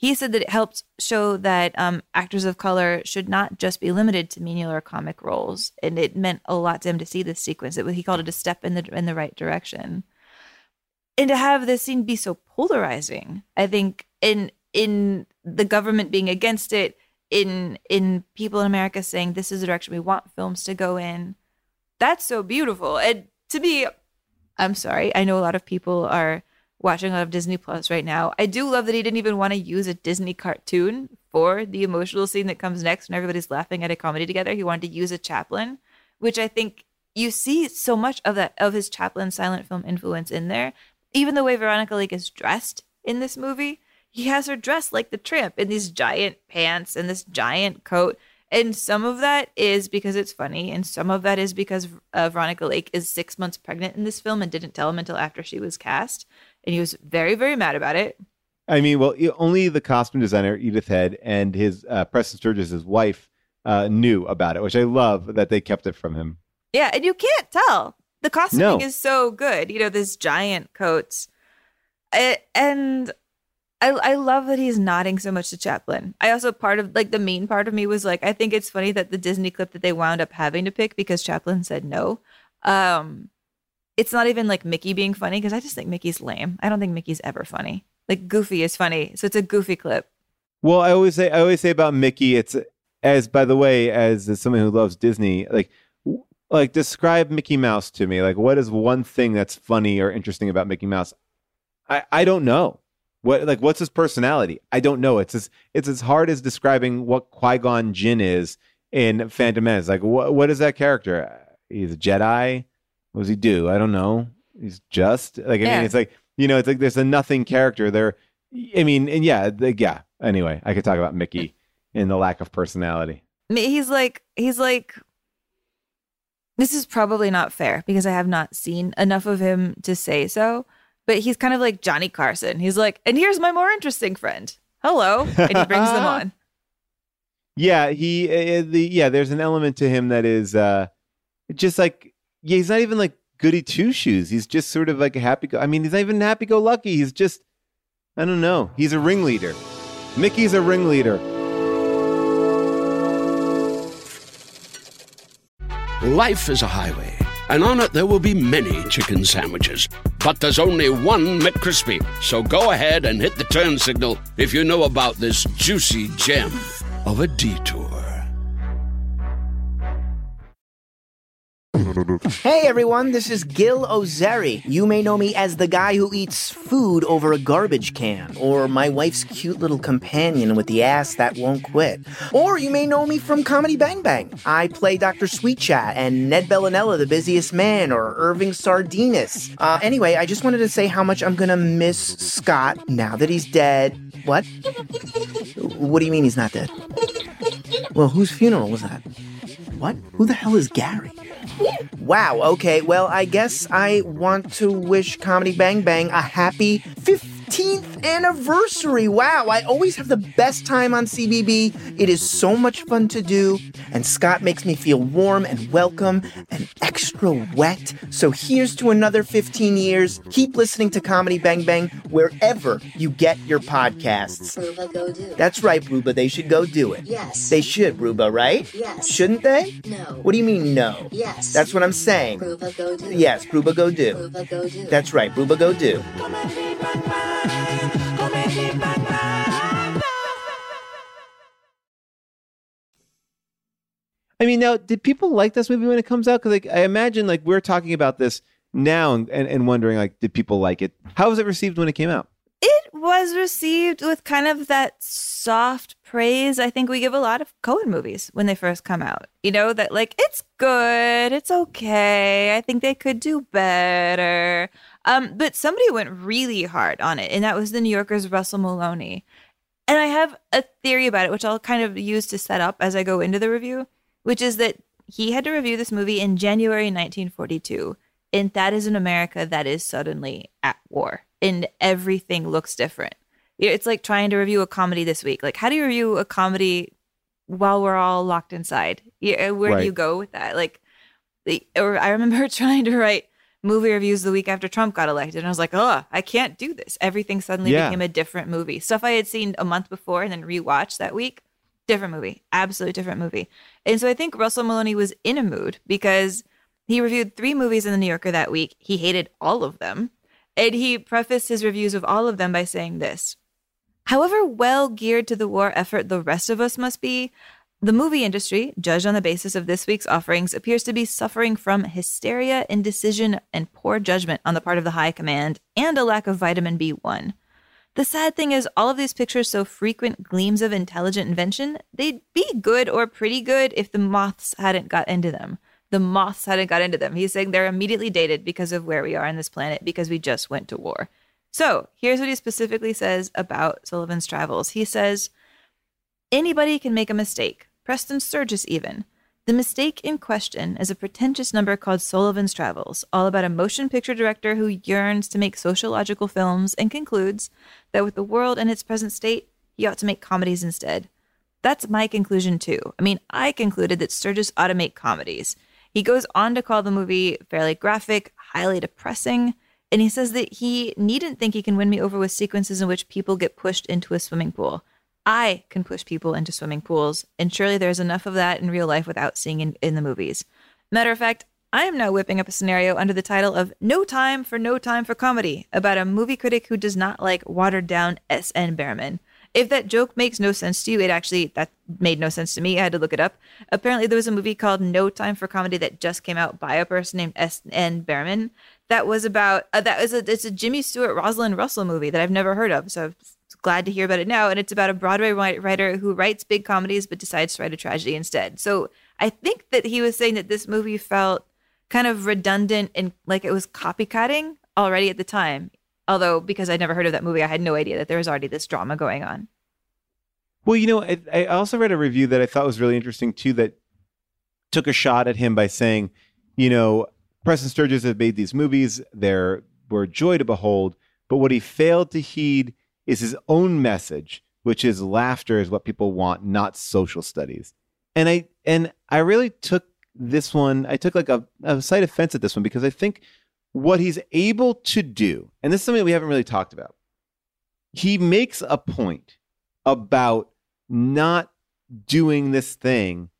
he said that it helped show that um, actors of color should not just be limited to menial or comic roles, and it meant a lot to him to see this sequence. It, he called it a step in the in the right direction, and to have this scene be so polarizing. I think in in the government being against it, in in people in America saying this is the direction we want films to go in. That's so beautiful, and to me, I'm sorry. I know a lot of people are watching a lot of Disney Plus right now. I do love that he didn't even want to use a Disney cartoon for the emotional scene that comes next when everybody's laughing at a comedy together. He wanted to use a Chaplin, which I think you see so much of that of his Chaplin silent film influence in there. Even the way Veronica Lake is dressed in this movie, he has her dressed like the tramp in these giant pants and this giant coat. And some of that is because it's funny, and some of that is because uh, Veronica Lake is six months pregnant in this film and didn't tell him until after she was cast. And he was very, very mad about it. I mean, well, only the costume designer Edith Head and his uh, Preston Sturges, his wife, uh, knew about it, which I love that they kept it from him. Yeah, and you can't tell. The costuming No. is so good. You know, this giant coats. And I I love that he's nodding so much to Chaplin. I also part of like the main part of me was like, I think it's funny that the Disney clip that they wound up having to pick because Chaplin said no. Um it's not even like Mickey being funny because I just think Mickey's lame. I don't think Mickey's ever funny. Like Goofy is funny. So it's a goofy clip. Well, I always say, I always say about Mickey, it's as by the way, as, as someone who loves Disney, like, like describe Mickey Mouse to me. Like, what is one thing that's funny or interesting about Mickey Mouse? I, I don't know. What like what's his personality? I don't know. It's as it's as hard as describing what Qui Gon Jinn is in Phantom Menace. Like, what what is that character? He's a Jedi. What does he do? I don't know. He's just like I Yeah. mean, it's like you know, it's like there's a nothing character there. I mean, and yeah, like, yeah. Anyway, I could talk about Mickey and the lack of personality. I mean, he's like he's like this is probably not fair because I have not seen enough of him to say so, but he's kind of like Johnny Carson. He's like, and here's my more interesting friend. Hello, and he brings them on. Yeah, he uh, the yeah. There's an element to him that is uh just like yeah. He's not even like goody two shoes. He's just sort of like a happy. Go- I mean, he's not even happy go lucky. He's just I don't know. He's a ringleader. Mickey's a ringleader. Life is a highway, and on it there will be many chicken sandwiches. But there's only one McCrispy. So go ahead and hit the turn signal if you know about this juicy gem of a detour. Hey everyone, this is Gil Ozeri. You may know me as the guy who eats food over a garbage can, or my wife's cute little companion with the ass that won't quit. Or you may know me from Comedy Bang Bang. I play Dr. Sweet Chat and Ned Bellinella, the busiest man, or Irving Sardinus. Uh, anyway, I just wanted to say how much I'm gonna miss Scott now that he's dead. What? What do you mean he's not dead? Well, whose funeral was that? What? Who the hell is Gary? Wow, okay, well, I guess I want to wish Comedy Bang Bang a happy 15th anniversary. Wow, I always have the best time on CBB. It is so much fun to do, and Scott makes me feel warm and welcome and extra wet. So here's to another 15 years. Keep listening to Comedy Bang Bang wherever you get your podcasts. Ruba, go do. That's right, Bruba. They should go do it. Yes. They should, Bruba, right? Yes. Shouldn't they? No. What do you mean, no? Yes. That's what I'm saying. Ruba, go do. Yes, Bruba, go do. Ruba, go do. That's right, Bruba, go do. I mean, now, did people like this movie when it comes out? Because like, I imagine like we're talking about this now and, and, wondering like, did people like it? How was it received when it came out? It was received with kind of that soft praise. I think we give a lot of Coen movies when they first come out. You know, that like, it's good, it's okay. I think they could do better. Um, but somebody went really hard on it, and that was the New Yorker's Russell Maloney. And I have a theory about it, which I'll kind of use to set up as I go into the review, which is that he had to review this movie in January 1942. And that is an America that is suddenly at war and everything looks different. It's like trying to review a comedy this week. Like, how do you review a comedy while we're all locked inside? Where do Right. you go with that? Like, or I remember trying to write movie reviews the week after Trump got elected, and I was like, oh, I can't do this. Everything suddenly Yeah. became a different movie. Stuff I had seen a month before and then rewatched that week, different movie, absolutely different movie. And so I think Russell Maloney was in a mood because he reviewed three movies in the New Yorker that week. He hated all of them. And he prefaced his reviews of all of them by saying this However well geared to the war effort the rest of us must be, the movie industry, judged on the basis of this week's offerings, appears to be suffering from hysteria, indecision, and poor judgment on the part of the high command and a lack of vitamin B1. The sad thing is, all of these pictures show frequent gleams of intelligent invention. They'd be good or pretty good if the moths hadn't got into them. The moths hadn't got into them. He's saying they're immediately dated because of where we are on this planet, because we just went to war. So here's what he specifically says about Sullivan's travels. He says, Anybody can make a mistake, Preston Sturges even. The mistake in question is a pretentious number called Sullivan's Travels, all about a motion picture director who yearns to make sociological films and concludes that with the world in its present state, he ought to make comedies instead. That's my conclusion too. I mean, I concluded that Sturges ought to make comedies. He goes on to call the movie fairly graphic, highly depressing, and he says that he needn't think he can win me over with sequences in which people get pushed into a swimming pool. I can push people into swimming pools, and surely there's enough of that in real life without seeing in, in the movies. Matter of fact, I am now whipping up a scenario under the title of No Time for No Time for Comedy about a movie critic who does not like watered down S.N. Behrman. If that joke makes no sense to you, it actually that made no sense to me. I had to look it up. Apparently, there was a movie called No Time for Comedy that just came out by a person named S.N. Behrman. That was about uh, that was a it's a Jimmy Stewart Rosalind Russell movie that I've never heard of. So glad to hear about it now. And it's about a Broadway writer who writes big comedies but decides to write a tragedy instead. So I think that he was saying that this movie felt kind of redundant and like it was copycatting already at the time. Although, because I'd never heard of that movie, I had no idea that there was already this drama going on. Well, you know, I, I also read a review that I thought was really interesting too that took a shot at him by saying, you know, Preston Sturges has made these movies, they're were joy to behold, but what he failed to heed is his own message, which is laughter is what people want, not social studies. And I and I really took this one, I took like a, a slight offense at this one because I think what he's able to do, and this is something we haven't really talked about, he makes a point about not doing this thing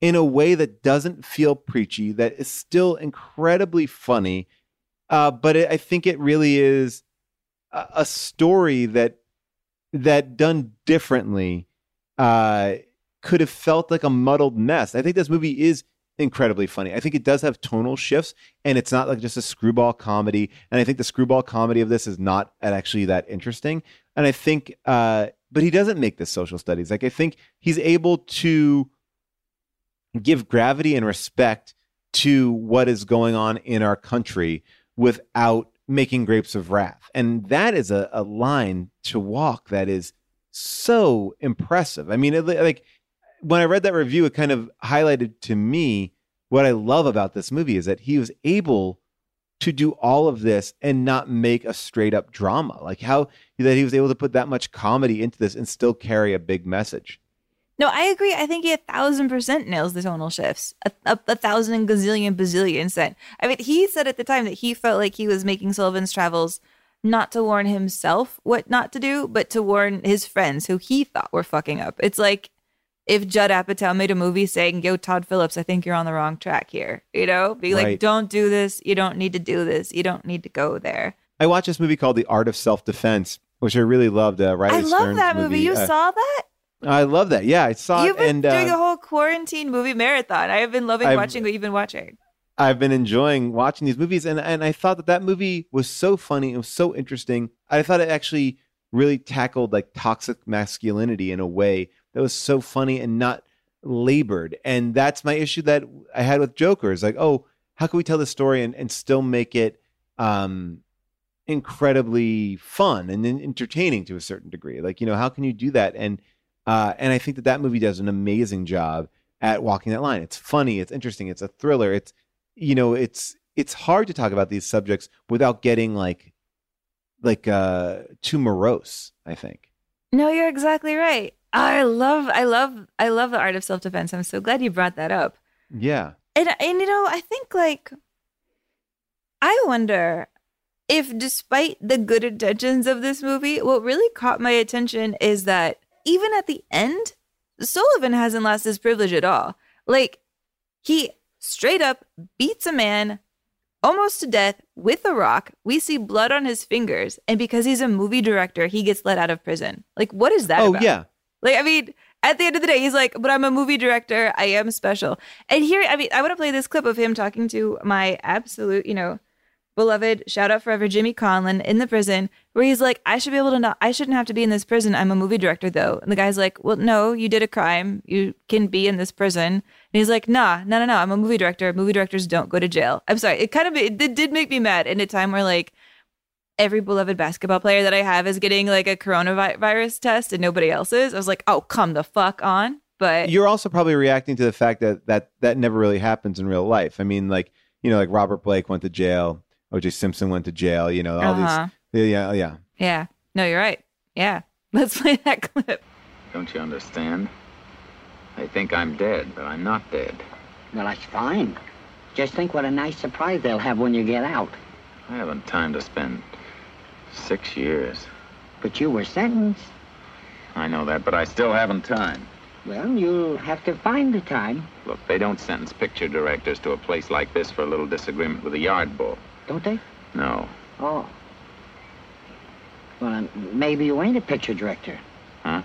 in a way that doesn't feel preachy, that is still incredibly funny. Uh, but it, I think it really is a story that that done differently uh, could have felt like a muddled mess. I think this movie is incredibly funny. I think it does have tonal shifts, and it's not like just a screwball comedy. And I think the screwball comedy of this is not actually that interesting. And I think, uh, but he doesn't make this social studies. Like I think he's able to give gravity and respect to what is going on in our country without making grapes of wrath. And that is a, a line to walk that is so impressive. I mean, it, like when I read that review, it kind of highlighted to me what I love about this movie is that he was able to do all of this and not make a straight up drama. Like how that he was able to put that much comedy into this and still carry a big message. No, I agree. I think he a thousand percent nails the tonal shifts. A, a, a, thousand gazillion bazillion cent. I mean, he said at the time that he felt like he was making Sullivan's Travels not to warn himself what not to do, but to warn his friends who he thought were fucking up. It's like if Judd Apatow made a movie saying, Yo, Todd Phillips, I think you're on the wrong track here. You know, be right. like, don't do this. You don't need to do this. You don't need to go there. I watched this movie called The Art of Self Defense, which I really loved. Uh, Riley I love Stearns that movie. You uh, saw that? I love that. Yeah, I saw You've it. been and doing uh, a whole quarantine movie marathon. I have been loving I've- watching what you've been watching. I've been enjoying watching these movies, and and I thought that that movie was so funny. It was so interesting. I thought it actually really tackled like toxic masculinity in a way that was so funny and not labored. And that's my issue that I had with Joker. Is like, oh, how can we tell the story and, and still make it um, incredibly fun and entertaining to a certain degree? Like, you know, how can you do that? And uh, and I think that that movie does an amazing job at walking that line. It's funny, it's interesting, it's a thriller. It's you know, it's it's hard to talk about these subjects without getting like like uh too morose, I think. No, you're exactly right. I love, I love, I love the art of self defense. I'm so glad you brought that up. Yeah. And and you know, I think like I wonder if despite the good intentions of this movie, what really caught my attention is that even at the end, Sullivan hasn't lost his privilege at all. Like he straight up beats a man almost to death with a rock. We see blood on his fingers, and because he's a movie director, he gets let out of prison. Like what is that Oh about? yeah. Like, I mean, at the end of the day, he's like, but I'm a movie director. I am special. And here, I mean, I want to play this clip of him talking to my absolute, you know, beloved shout out forever Jimmy Conlin in the prison where he's like, I should be able to know I shouldn't have to be in this prison. I'm a movie director though. And the guy's like, Well, no, you did a crime. You can be in this prison. And he's like, Nah, no, no, no. I'm a movie director. Movie directors don't go to jail. I'm sorry. It kind of it did, did make me mad in a time where like every beloved basketball player that I have is getting like a coronavirus test and nobody else is. I was like, oh, come the fuck on. But You're also probably reacting to the fact that that that never really happens in real life. I mean, like you know, like Robert Blake went to jail, O.J. Simpson went to jail. You know, all Uh-huh. these. Yeah, yeah. yeah, no, you're right. Yeah, let's play that clip. Don't you understand? They think I'm dead, but I'm not dead. Well, that's fine. Just think what a nice surprise they'll have when you get out. I haven't time to spend six years. But you were sentenced. I know that, but I still haven't time. Well, you'll have to find the time, Look, they don't sentence picture directors to a place like this for a little disagreement with a yard bull. Don't they? No. Oh. Well, um, maybe you ain't a picture director. Huh?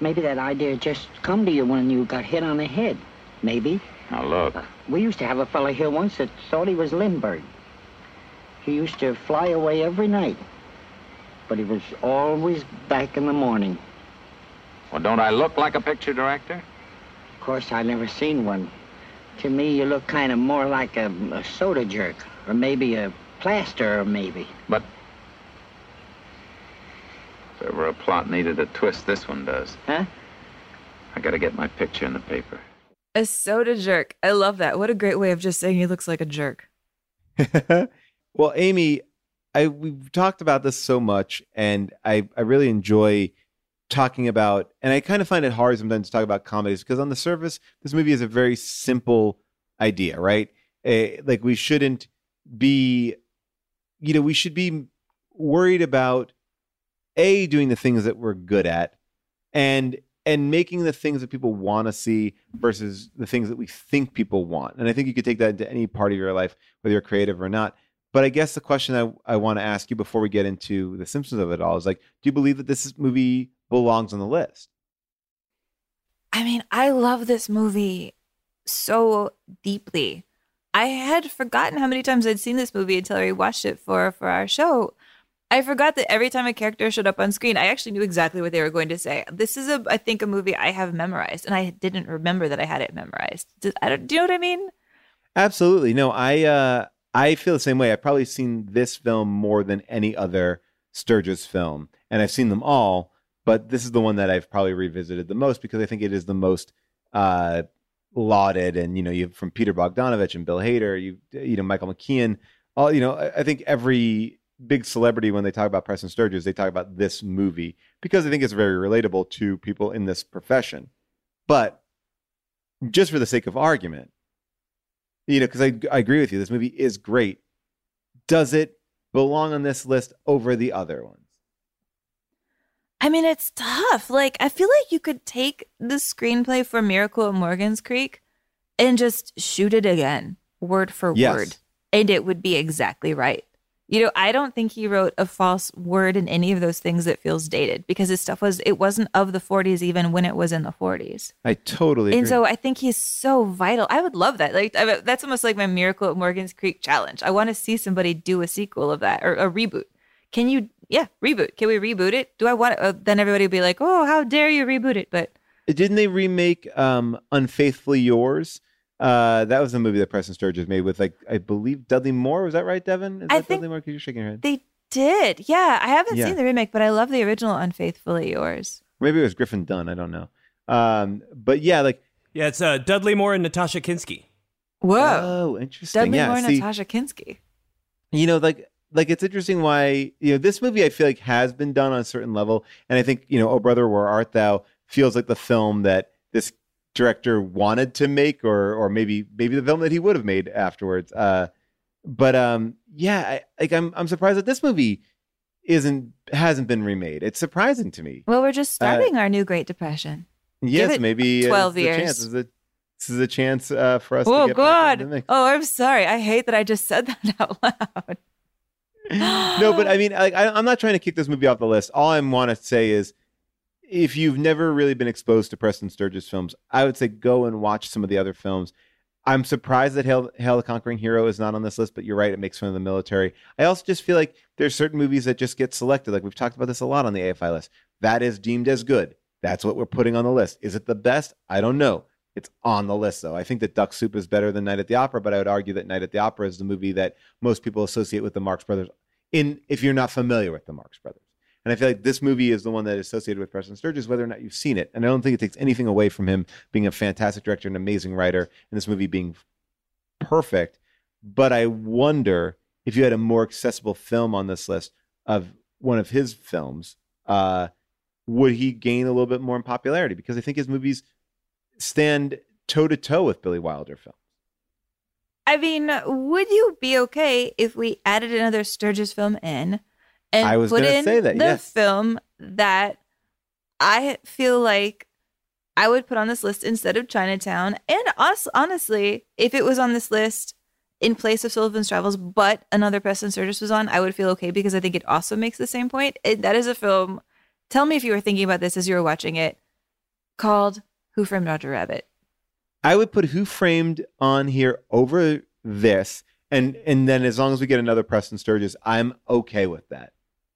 Maybe that idea just come to you when you got hit on the head. Maybe. Now look, We used to have a fella here once that thought he was Lindbergh. He used to fly away every night. But he was always back in the morning. well, don't I look like a picture director? Of course, I've never seen one. To me, you look kind of more like a, a soda jerk, or maybe a plaster, or maybe. But if ever a plot needed a twist, this one does. Huh? I gotta get my picture in the paper. A soda jerk. I love that. What a great way of just saying he looks like a jerk. well, Amy, I we've talked about this so much, and I I really enjoy talking about, and I kind of find it hard sometimes to talk about comedies because on the surface, this movie is a very simple idea, right? Eh, like we shouldn't be, you know, we should be worried about a doing the things that we're good at, and and making the things that people want to see versus the things that we think people want. And I think you could take that into any part of your life, whether you're creative or not. But I guess the question I, I want to ask you before we get into the symptoms of it all is like, do you believe that this movie belongs on the list? I mean, I love this movie so deeply. I had forgotten how many times I'd seen this movie until I watched it for for our show. I forgot that every time a character showed up on screen, I actually knew exactly what they were going to say. This is a, I think, a movie I have memorized, and I didn't remember that I had it memorized. I don't, do you know what I mean? Absolutely. No, I uh I feel the same way. I've probably seen this film more than any other Sturges film, and I've seen them all, but this is the one that I've probably revisited the most because I think it is the most uh lauded and you know, you from Peter Bogdanovich and Bill Hader, you you know, Michael McKean, all you know, I, I think every big celebrity when they talk about Preston Sturges, they talk about this movie because I think it's very relatable to people in this profession. But just for the sake of argument, you know, because I, I agree with you, this movie is great. Does it belong on this list over the other ones? I mean, it's tough. Like, I feel like you could take the screenplay for Miracle at Morgan's Creek and just shoot it again, word for Yes. word, and it would be exactly right. You know, I don't think he wrote a false word in any of those things that feels dated because his stuff was, it wasn't of the 40s even when it was in the 40s. I totally agree. And so I think he's so vital. I would love that. Like I, that's almost like my Miracle at Morgan's Creek challenge. I want to see somebody do a sequel of that or a reboot. Can you? Yeah, reboot. Can we reboot it? Do I want? Uh, then everybody will be like, "Oh, how dare you reboot it?" But Didn't they remake um, Unfaithfully Yours? Uh, that was the movie that Preston Sturges made with, like, I believe Dudley Moore. Was that right, Devin? Is I that think Dudley Moore? Because you're shaking your head. they did. Yeah, I haven't Yeah. seen the remake, but I love the original Unfaithfully Yours. Maybe it was Griffin Dunne. I don't know. Um, but yeah, like, Yeah, it's uh, Dudley Moore and Natasha Kinski. Whoa, oh, interesting. Dudley yeah, Moore, see, Natasha Kinski. you know like like it's interesting why you know this movie i feel like has been done on a certain level and i think you know oh brother where art thou feels like the film that this director wanted to make or or maybe maybe the film that he would have made afterwards uh but um yeah I, like i'm i'm surprised that this movie isn't hasn't been remade it's surprising to me Well, we're just Uh, starting our new Great Depression. yes maybe uh, 12 this years. chance. This is a, this is a chance uh, for us to Oh get back into the God! Oh, I'm sorry. I hate that I just said that out loud. No, but I mean, I, I'm not trying to kick this movie off the list. All I want to say is, if you've never really been exposed to Preston Sturges films, I would say go and watch some of the other films. I'm surprised that Hail, Hail the Conquering Hero is not on this list, but you're right. It makes fun of the military. I also just feel like there's certain movies that just get selected. Like we've talked about this a lot on the AFI list. That is deemed as good. That's what we're putting on the list. Is it the best? I don't know. It's on the list, though. I think that Duck Soup is better than Night at the Opera, but I would argue that Night at the Opera is the movie that most people associate with the Marx Brothers. In if you're not familiar with the Marx Brothers, and I feel like this movie is the one that is associated with Preston Sturges, whether or not you've seen it. And I don't think it takes anything away from him being a fantastic director, an amazing writer, and this movie being perfect. But I wonder if you had a more accessible film on this list of one of his films, uh, would he gain a little bit more in popularity? Because I think his movies stand toe to toe with Billy Wilder films. I mean, would you be okay if we added another Sturges film in and I was put in say that, the yes. film that I feel like I would put on this list instead of Chinatown? And honest, honestly, if it was on this list in place of Sullivan's Travels, but another Preston Sturges was on, I would feel okay because I think it also makes the same point. It, that is a film. Tell me if you were thinking about this as you were watching it, called Who Framed Roger Rabbit. I would put Who Framed on here over this, and and then as long as we get another Preston Sturges, I'm okay with that.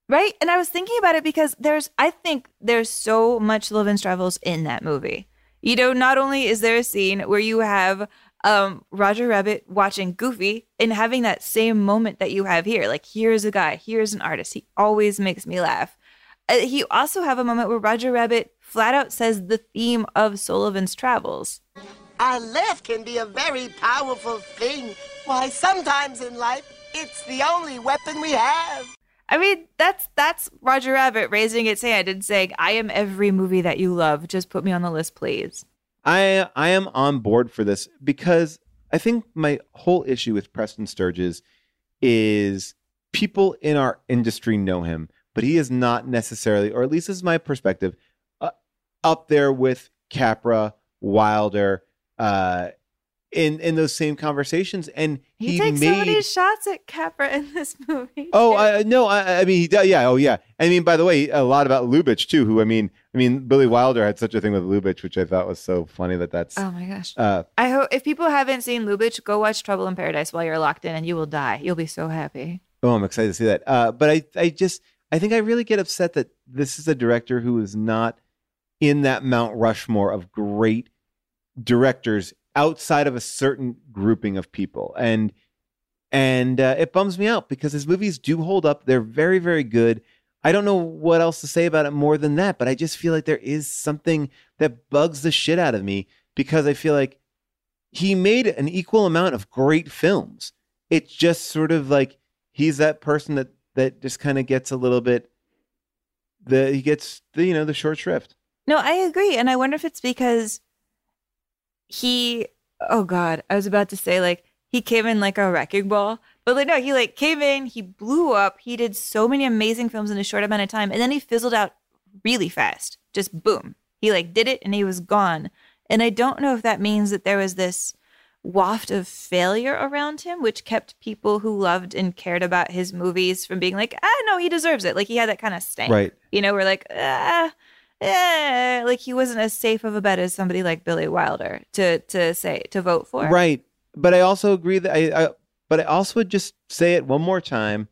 Right? And I was thinking about it because there's, I think there's so much love and Travels in that movie. You know, not only is there a scene where you have um, Roger Rabbit watching Goofy and having that same moment that you have here. Like, here's a guy, here's an artist. He always makes me laugh. Uh, he also have a moment where Roger Rabbit flat out says the theme of Sullivan's Travels. Our laugh can be a very powerful thing. Why, sometimes in life, it's the only weapon we have. I mean, that's that's Roger Rabbit raising its hand and saying, "I am every movie that you love. Just put me on the list, please." I I am on board for this because I think my whole issue with Preston Sturges is people in our industry know him, but he is not necessarily, or at least this is my perspective, up there with Capra, Wilder, uh, in in those same conversations. And He, he, takes made so many shots at Capra in this movie. Oh, I, no, I, I mean, he does. Yeah, oh, yeah. I mean, by the way, a lot about Lubitsch too. Who I mean, I mean, Billy Wilder had such a thing with Lubitsch, which I thought was so funny that that's. Oh my gosh. Uh, I hope if people haven't seen Lubitsch, go watch Trouble in Paradise while you're locked in, and you will die. You'll be so happy. oh, I'm excited to see that. Uh, but I, I just, I think I really get upset that this is a director who is not in that Mount Rushmore of great directors outside of a certain grouping of people, and and uh, it bums me out because his movies do hold up. They're very, very good. I don't know what else to say about it more than that, but I just feel like there is something that bugs the shit out of me because I feel like he made an equal amount of great films. It's just sort of like he's that person that that just kind of gets a little bit the he gets the you know the short shrift. No, I agree, and I wonder if it's because he. Oh God, I was about to say like he came in like a wrecking ball, but like no, he like came in, he blew up, he did so many amazing films in a short amount of time, and then he fizzled out really fast. Just boom, he like did it and he was gone. And I don't know if that means that there was this waft of failure around him, which kept people who loved and cared about his movies from being like, ah, no, he deserves it. Like he had that kind of stank, Right. You know, we're like, ah, eh, like he wasn't as safe of a bet as somebody like Billy Wilder to to say to vote for. Right. But I also agree that I, I but I also would just say it one more time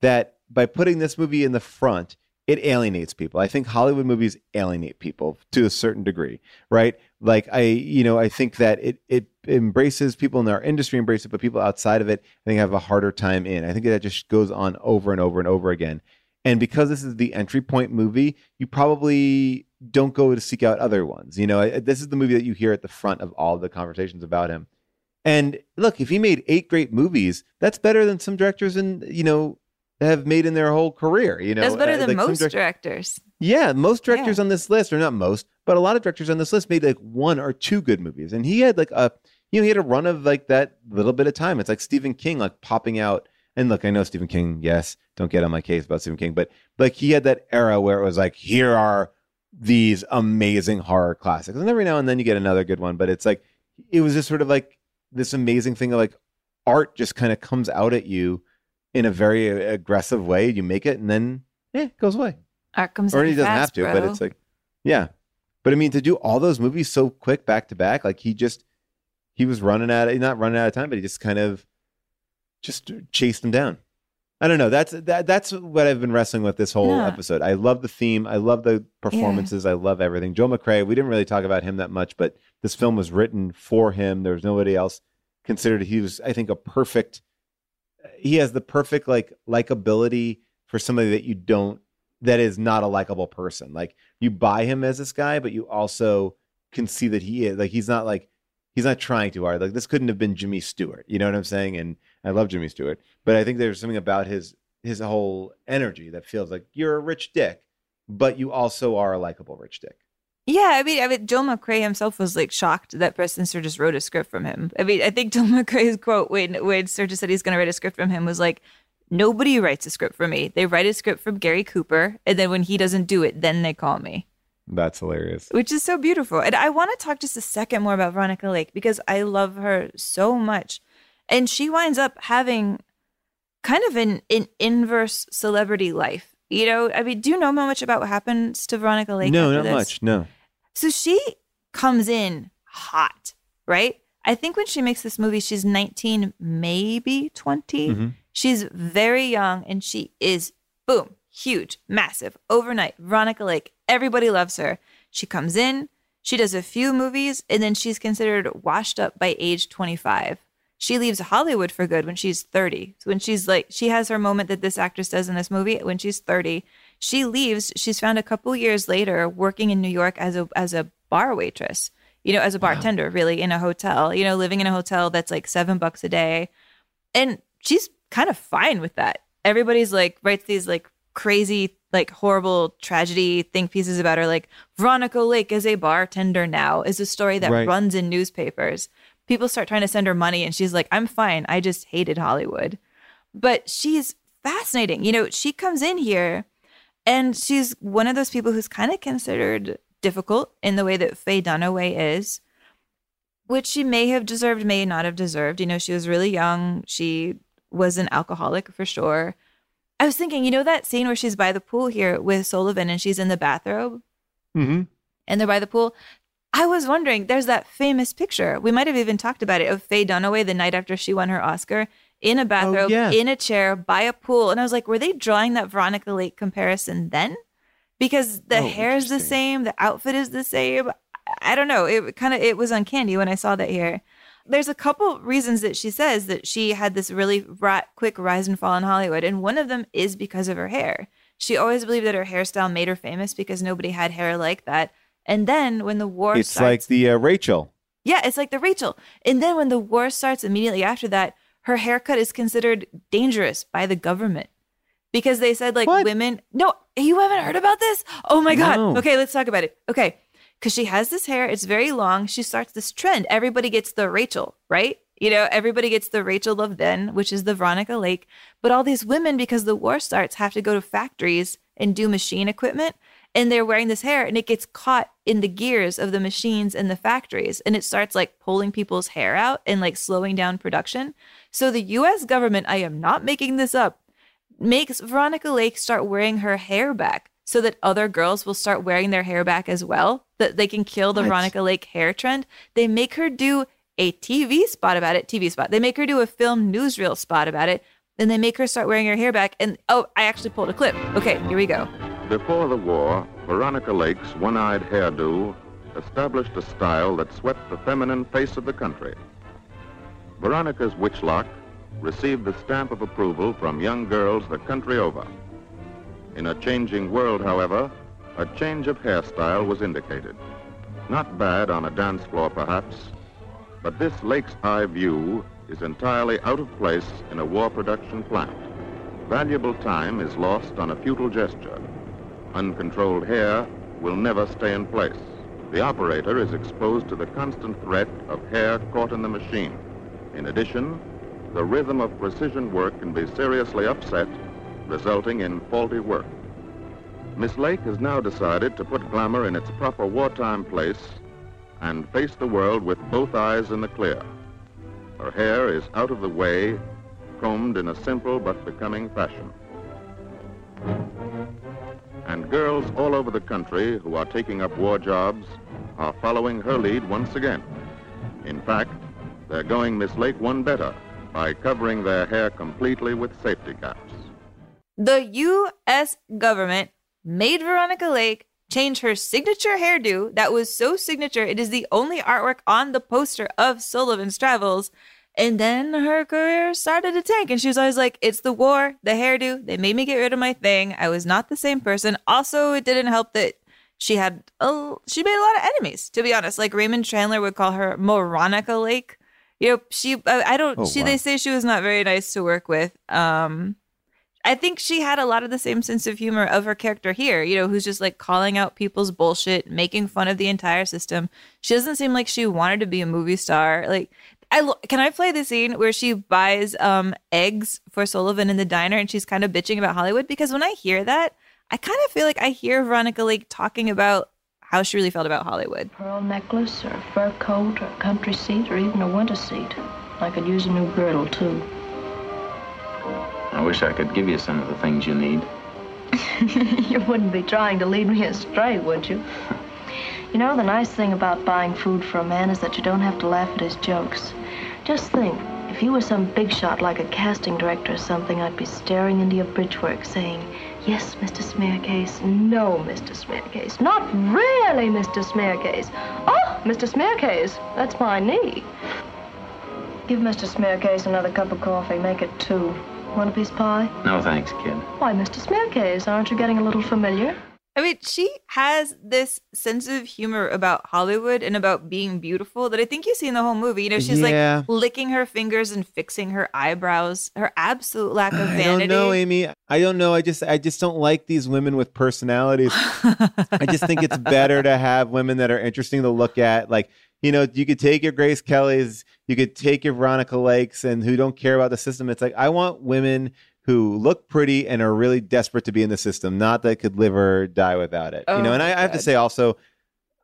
that by putting this movie in the front, it alienates people. I think Hollywood movies alienate people to a certain degree, right? Like I, you know, I think that it it embraces people in our industry embrace it, but people outside of it, I think have a harder time in. I think that just goes on over and over and over again. And because this is the entry point movie, you probably don't go to seek out other ones. You know, I- this is the movie that you hear at the front of all the conversations about him. And look, if he made eight great movies, that's better than some directors in you know have made in their whole career. You know, That's better Uh, than like most direct- directors. yeah, most directors on this list, or not most, but a lot of directors on this list made like one or two good movies, and he had like a you know he had a run of like that little bit of time. It's like Stephen King like popping out. And look, I know Stephen King. Yes, don't get on my case about Stephen King, but like he had that era where it was like here are these amazing horror classics, and every now and then you get another good one. But it's like it was just sort of like this amazing thing of like art just kind of comes out at you in a very aggressive way. You make it, and then yeah, it goes away Art comes or he doesn't fast, have to, but it's like, yeah. But I mean, to do all those movies so quick back to back, like he just, he was running out of not running out of time, but he just kind of just chase them down. I don't know. That's that. That's what I've been wrestling with this whole Yeah. episode. I love the theme. I love the performances. I love everything. Joel McCrea. We didn't really talk about him that much, but this film was written for him. There was nobody else considered. He was, I think, a perfect. He has the perfect like likability for somebody that you don't. That is not a likable person. Like you buy him as this guy, but you also can see that he is like he's not like he's not trying too hard. Like this couldn't have been Jimmy Stewart. You know what I'm saying? And I love Jimmy Stewart, but I think there's something about his his whole energy that feels like you're a rich dick, but you also are a likable rich dick. Yeah, I mean, I mean, Joel McCrea himself was like shocked that Preston Sturges wrote a script from him. I mean, I think Joel McCrea's quote when when Sturges said he's going to write a script from him was like, "Nobody writes a script for me. They write a script from Gary Cooper, and then when he doesn't do it, then they call me." That's hilarious. which is so beautiful. And I want to talk just a second more about Veronica Lake because I love her so much. And she winds up having kind of an, an inverse celebrity life. You know, I mean, do you know much about what happens to Veronica Lake? no, not this? much. No. So she comes in hot, right? I think when she makes this movie, she's 19, maybe 20. Mhm. She's very young and she is, boom, huge, massive, overnight. Veronica Lake, everybody loves her. She comes in, she does a few movies, and then she's considered washed up by age 25. She leaves Hollywood for good when she's 30. So when she's like, she has her moment that this actress does in this movie when she's 30. She leaves. She's found a couple years later working in New York as a as a bar waitress. You know, as a bartender, really in a hotel. You know, living in a hotel that's like seven bucks a day, and she's kind of fine with that. Everybody's like writes these like crazy, like horrible tragedy think pieces about her. Like Veronica Lake is a bartender now is a story that Right. runs in newspapers. People start trying to send her money, and she's like, "I'm fine. I just hated Hollywood." But she's fascinating. You know, she comes in here, and she's one of those people who's kind of considered difficult in the way that Faye Dunaway is which she may have deserved, may not have deserved. You know, she was really young. She was an alcoholic for sure. I was thinking, you know, that scene where she's by the pool here with Sullivan and she's in the bathrobe Mm-hmm. and they're by the pool. I was wondering, there's that famous picture. We might have even talked about it of Faye Dunaway the night after she won her Oscar in a oh, bathrobe, yeah. in a chair, by a pool. And I was like, were they drawing that Veronica Lake comparison then? Because the Oh, hair is the same, the outfit is the same. I- don't know. It kind of it was uncanny when I saw that here. There's a couple reasons that she says that she had this really ra- quick rise and fall in Hollywood, and one of them is because of her hair. She always believed that her hairstyle made her famous because nobody had hair like that. And then when the war It's starts, like the uh, Rachel. yeah, it's like the Rachel. And then when the war starts immediately after that, her haircut is considered dangerous by the government because they said like women. No, you haven't heard about this? Oh my god. No. Okay, let's talk about it. Okay, because she has this hair, it's very long. She starts this trend. Everybody gets the Rachel, right? You know, everybody gets the Rachel of then, which is the Veronica Lake. But all these women, because the war starts, have to go to factories and do machine equipment. And they're wearing this hair and it gets caught in the gears of the machines in the factories. And it starts like pulling people's hair out and like slowing down production. So the US government, I am not making this up, makes Veronica Lake start wearing her hair back so that other girls will start wearing their hair back as well, that they can kill the What? Veronica Lake hair trend. They make her do a TV spot about it, TV spot. They make her do a film newsreel spot about it. Then they make her start wearing her hair back. And oh, I actually pulled a clip. Okay, here we go. Before the war, Veronica Lake's one-eyed hairdo established a style that swept the feminine face of the country. Veronica's witch lock received the stamp of approval from young girls the country over. In a changing world, however, a change of hairstyle was indicated. Not bad on a dance floor, perhaps, but this lake's eye view is entirely out of place in a war production plant. Valuable time is lost on a futile gesture. Uncontrolled hair will never stay in place. The operator is exposed to the constant threat of hair caught in the machine. In addition, the rhythm of precision work can be seriously upset, resulting in faulty work. Miss Lake has now decided to put glamour in its proper wartime place and face the world with both eyes in the clear. Her hair is out of the way, combed in a simple but becoming fashion. And girls all over the country who are taking up war jobs are following her lead once again. In fact, They're going Miss Lake one better by covering their hair completely with safety caps. The U.S. government made Veronica Lake change her signature hairdo that was so signature it is the only artwork on the poster of Sullivan's Travels. And then her career started to tank, and she was always like, It's the war, the hairdo. They made me get rid of my thing. I was not the same person. Also, it didn't help that she had a, she made a lot of enemies, to be honest. Like Raymond Chandler would call her Moronica Lake. You know, she, I, I don't, Oh, she, wow. they say she was not very nice to work with. Um, I think she had a lot of the same sense of humor of her character here, you know, who's just like calling out people's bullshit, making fun of the entire system. She doesn't seem like she wanted to be a movie star. Like, I can I play the scene where she buys um eggs for Sullivan in the diner and she's kind of bitching about Hollywood because when I hear that, I kind of feel like I hear Veronica Lake talking about how she really felt about Hollywood. Pearl necklace, or a fur coat, or a country seat, or even a winter seat. I could use a new girdle, too. I wish I could give you some of the things you need. you wouldn't be trying to lead me astray, would you? You know, the nice thing about buying food for a man is that you don't have to laugh at his jokes. Just think, if you were some big shot like a casting director or something, I'd be staring into your bridge work saying, Yes, Mr. Smearcase. No, Mr. Smearcase. Not really, Mr. Smearcase. Oh, Mr. Smearcase, that's my knee. Give Mr. Smearcase another cup of coffee. Make it two. Want a piece of pie? No thanks, kid. Why, Mr. Smearcase, aren't you getting a little familiar? I mean, she has this sense of humor about Hollywood and about being beautiful that I think you see in the whole movie. You know, she's Yeah. like licking her fingers and fixing her eyebrows. Her absolute lack of vanity. I don't know, Amy. I don't know. I just I just don't like these women with personalities. I just think it's better to have women that are interesting to look at. Like, you know, you could take your Grace Kellys, you could take your Veronica Lakes and who don't care about the system. It's like I want women who look pretty and are really desperate to be in the system, not that could live or die without it. you Oh know, and I, I have to say also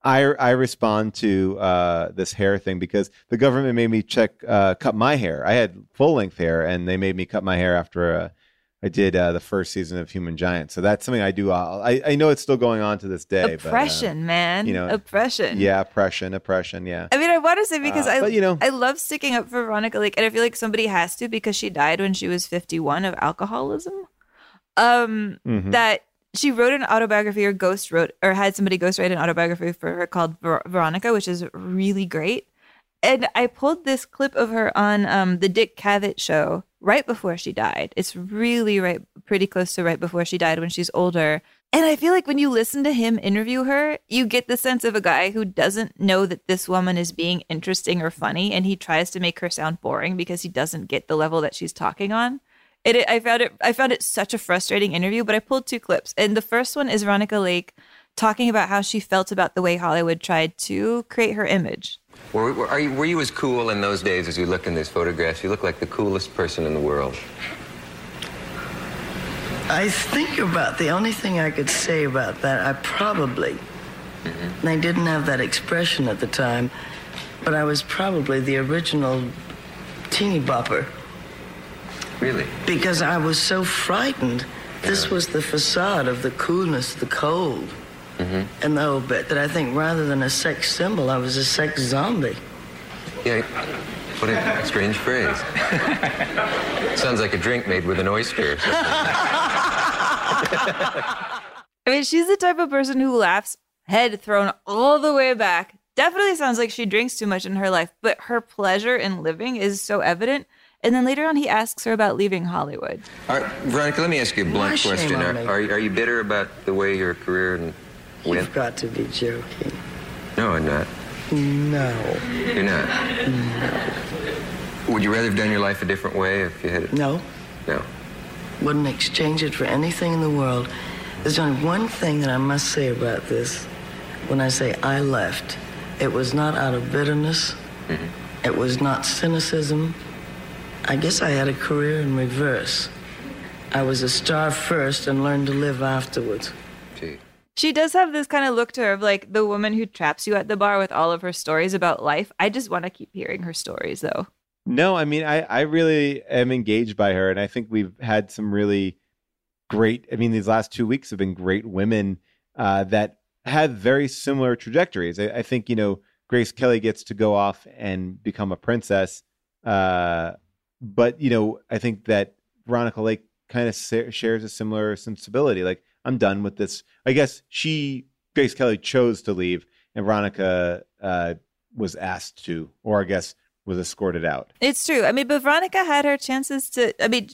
I I respond to uh, this hair thing because the government made me check uh, cut my hair. I had full length hair, and they made me cut my hair after uh, I did uh, the first season of Human Giant. So that's something I do. I I know it's still going on to this day. Oppression, man. you know, Oppression. Yeah, oppression, oppression. Yeah. I mean, I want to say because Uh, I, but, you know- I love sticking up for Veronica Lake, and I feel like somebody has to because she died when she was fifty-one of alcoholism. Um, Mhm. that she wrote an autobiography or ghost wrote or had somebody ghost write an autobiography for her called Ver- Veronica, which is really great. And I pulled this clip of her on um, the Dick Cavett show right before she died. It's really right, pretty close to right before she died when she's older. And I feel like when you listen to him interview her, you get the sense of a guy who doesn't know that this woman is being interesting or funny, and he tries to make her sound boring because he doesn't get the level that she's talking on. It, it- I found it, I found it such a frustrating interview. But I pulled two clips, and the first one is Veronica Lake talking about how she felt about the way Hollywood tried to create her image. Were, were, you, were you as cool in those days as you look in these photographs? You look like the coolest person in the world. I think about the only thing I could say about that, I probably, and I didn't have that expression at the time, but I was probably the original teeny bopper Really? because I was so frightened. This was the facade of the coolness, the cold, Mm-hmm. and the whole bit that I think rather than a sex symbol, I was a sex zombie. Yeah. What a strange phrase. Sounds like a drink made with an oyster. I mean, she's the type of person who laughs, head thrown all the way back. Definitely sounds like she drinks too much in her life, but her pleasure in living is so evident. And then later on, he asks her about leaving Hollywood. All right, Veronica, let me ask you a blunt shame question. Are, are, you- are you bitter about the way your career and went? You've got to be joking. No, I'm not. No. You're not. No. Would you rather have done your life a different way if you had it? No. No. Wouldn't exchange it for anything in the world. There's only one thing that I must say about this. When I say I left, it was not out of bitterness. Mm-hmm. It was not cynicism. I guess I had a career in reverse. I was a star first and learned to live afterwards. She does have this kind of look to her of like the woman who traps you at the bar with all of her stories about life. I just want to keep hearing her stories though. No, I mean, I, I really am engaged by her, and I think we've had some really great. I mean, these last two weeks have been great women uh, that have very similar trajectories. I, I think you know Grace Kelly gets to go off and become a princess. Uh, but you know, I think that Veronica Lake kind of sa- shares a similar sensibility. Like, I'm done with this. I guess she, Grace Kelly, chose to leave, and Veronica uh, was asked to, or I guess was escorted out. It's true. I mean, but Veronica had her chances to. I mean,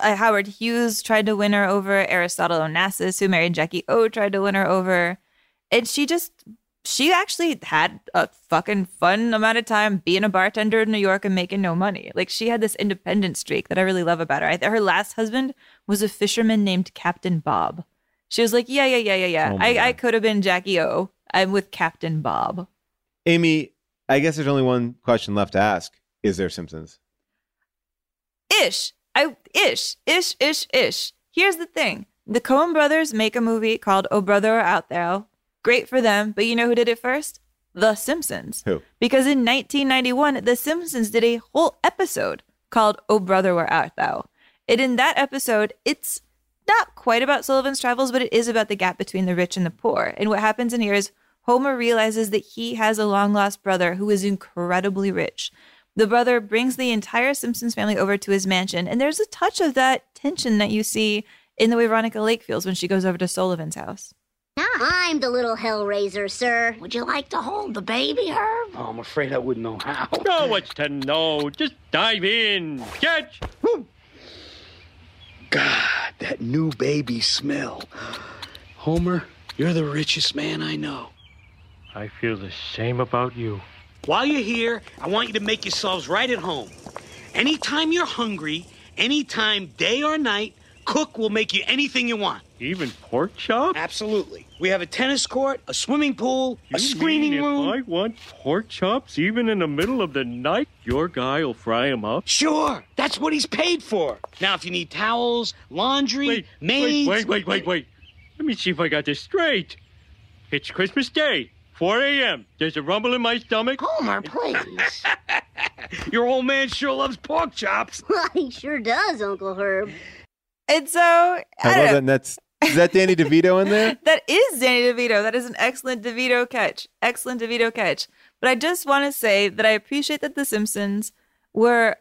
uh, Howard Hughes tried to win her over. Aristotle Onassis, who married Jackie O, tried to win her over, and she just. She actually had a fucking fun amount of time being a bartender in New York and making no money. Like she had this independent streak that I really love about her. I, her last husband was a fisherman named Captain Bob. She was like, yeah, yeah, yeah, yeah, yeah. Oh I, I could have been Jackie O. I'm with Captain Bob. Amy, I guess there's only one question left to ask: Is there Simpsons? ish. I ish, ish, ish, ish. Here's the thing. The Coen brothers make a movie called Oh Brother Where Art Thou. Great for them, but you know who did it first? The Simpsons. Who? Because in 1991, The Simpsons did a whole episode called Oh Brother Where Art Thou. And in that episode, it's not quite about Sullivan's travels, but it is about the gap between the rich and the poor. And what happens in here is Homer realizes that he has a long lost brother who is incredibly rich. The brother brings the entire Simpsons family over to his mansion, and there's a touch of that tension that you see in the way Veronica Lake feels when she goes over to Sullivan's house. I'm the little hellraiser, sir. Would you like to hold the baby, Herb? Oh, I'm afraid I wouldn't know how. No, what's to know? Just dive in. Catch. God, that new baby smell. Homer, you're the richest man I know. I feel the same about you. While you're here, I want you to make yourselves right at home. Anytime you're hungry, anytime day or night, Cook will make you anything you want. Even pork chop? Absolutely. We have a tennis court, a swimming pool, You a screening mean room. I want pork chops even in the middle of the night, your guy will fry fry 'em up? Sure, that's what he's paid for. Now, if you need towels, laundry, Wait, maids. wait, wait, wait, wait. wait. Let me see if I got this straight. It's Christmas Day, 4 a.m. There's a rumble in my stomach. Oh, Homer, please. Your old man sure loves pork chops. He sure does, Uncle Herb. And so I I don't love know. that. And that's is that Danny DeVito in there? That is Danny DeVito. That is an excellent DeVito catch. Excellent DeVito catch. But I just want to say that I appreciate that The Simpsons were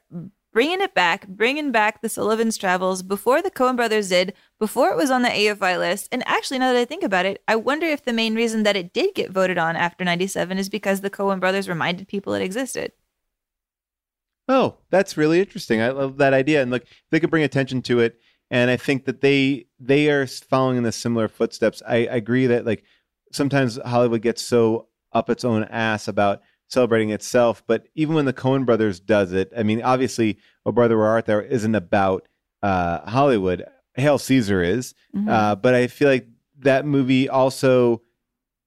bringing it back, bringing back the Sullivan's Travels before the Coen brothers did, before it was on the AFI list. And actually, now that I think about it, I wonder if the main reason that it did get voted on after 97 is because the Coen brothers reminded people it existed. Oh, that's really interesting. I love that idea, and like they could bring attention to it. And I think that they they are following in the similar footsteps. I, I agree that like sometimes Hollywood gets so up its own ass about celebrating itself, but even when the Coen Brothers does it, I mean, obviously, "Oh Brother Where Art Thou" isn't about uh, Hollywood. Hail Caesar is, Mhm. uh, but I feel like that movie also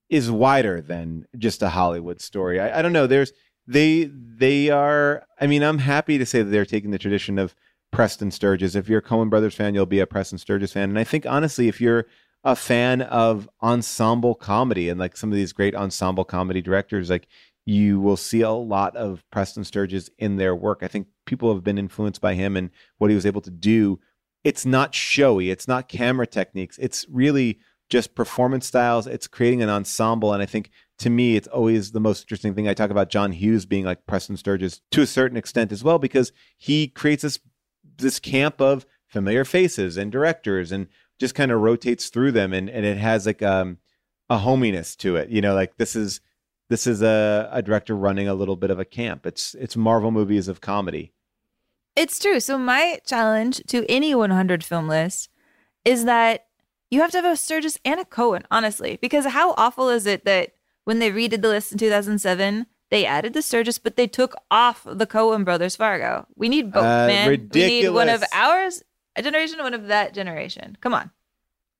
is wider than just a Hollywood story. I, I don't know. There's they they are. I mean, I'm happy to say that they're taking the tradition of Preston Sturges. If you're a Coen Brothers fan, you'll be a Preston Sturges fan. And I think honestly, if you're a fan of ensemble comedy and like some of these great ensemble comedy directors, like you will see a lot of Preston Sturges in their work. I think people have been influenced by him and what he was able to do. It's not showy, it's not camera techniques, it's really just performance styles. It's creating an ensemble. And I think to me, it's always the most interesting thing. I talk about John Hughes being like Preston Sturges to a certain extent as well, because he creates this this camp of familiar faces and directors and just kind of rotates through them and, and it has like um a hominess to it. You know, like this is this is a, a director running a little bit of a camp. It's it's Marvel movies of comedy. It's true. So my challenge to any 100 film list is that you have to have a Sturges and a Coen, honestly, because how awful is it that when they redid the list in 2007, they added the Sturges, but they took off the Coen brothers Fargo. We need both, Uh, man. We need one of ours, a generation, one of that generation. Come on.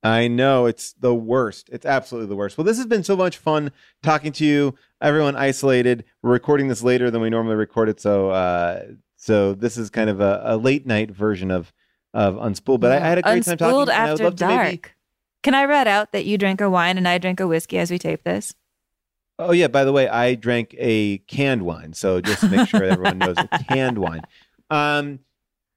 I know it's the worst. It's absolutely the worst. Well, this has been so much fun talking to you. Everyone isolated. We're recording this later than we normally record it, so uh, so this is kind of a, a late night version of of Unspooled. But I, I had a great time talking. Unspooled and I would after dark. maybe- Can I read out that you drank a wine and I drank a whiskey as we tape this? Oh yeah, by the way, I drank a canned wine, so just to make sure everyone knows a canned wine. Um,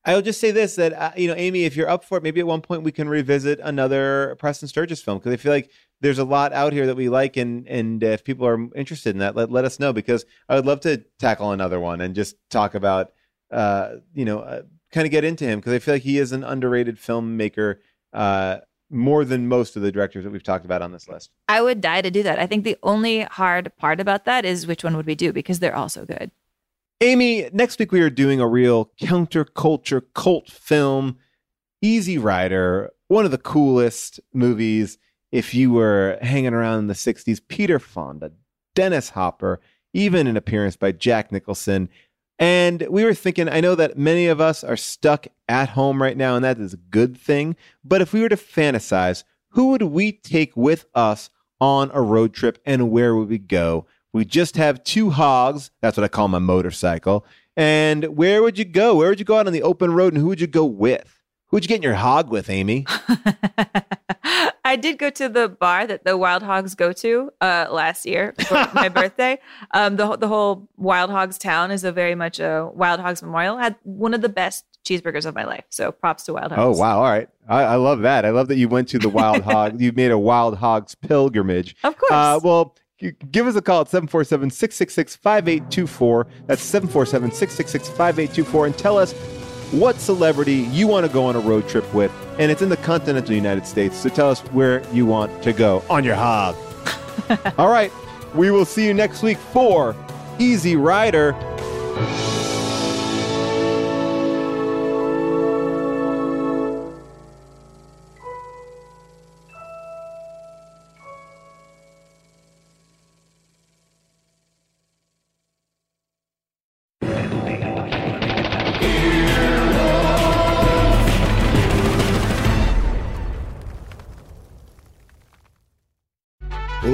I'll just say this that uh, you know, Amy, if you're up for it, maybe at one point we can revisit another Preston Sturges film because I feel like there's a lot out here that we like, and and if people are interested in that, let let us know because I would love to tackle another one and just talk about, uh, you know, uh, kind of get into him because I feel like he is an underrated filmmaker. Uh, more than most of the directors that we've talked about on this list. I would die to do that. I think the only hard part about that is which one would we do because they're all so good. Amy, next week we are doing a real counterculture cult film, Easy Rider, one of the coolest movies. If you were hanging around in the 60s, Peter Fonda, Dennis Hopper, even an appearance by Jack Nicholson. And we were thinking, I know that many of us are stuck at home right now, and that is a good thing. But if we were to fantasize, who would we take with us on a road trip and where would we go? We just have two hogs. That's what I call my motorcycle. And where would you go? Where would you go out on the open road and who would you go with? Who would you get in your hog with, Amy? I did go to the bar that the Wild Hogs go to uh, last year for my birthday. Um, the the whole Wild Hogs town is a very much a Wild Hogs memorial. Had one of the best cheeseburgers of my life. So props to Wild Hogs. Oh wow! All right, I, I love that. I love that you went to the Wild Hog. You made a Wild Hogs pilgrimage. Of course. Uh, well, give us a call at 747-666-5824. That's 747-666-5824, and tell us what celebrity you want to go on a road trip with. And it's in the continental United States. So tell us where you want to go on your hog. All right. We will see you next week for Easy Rider.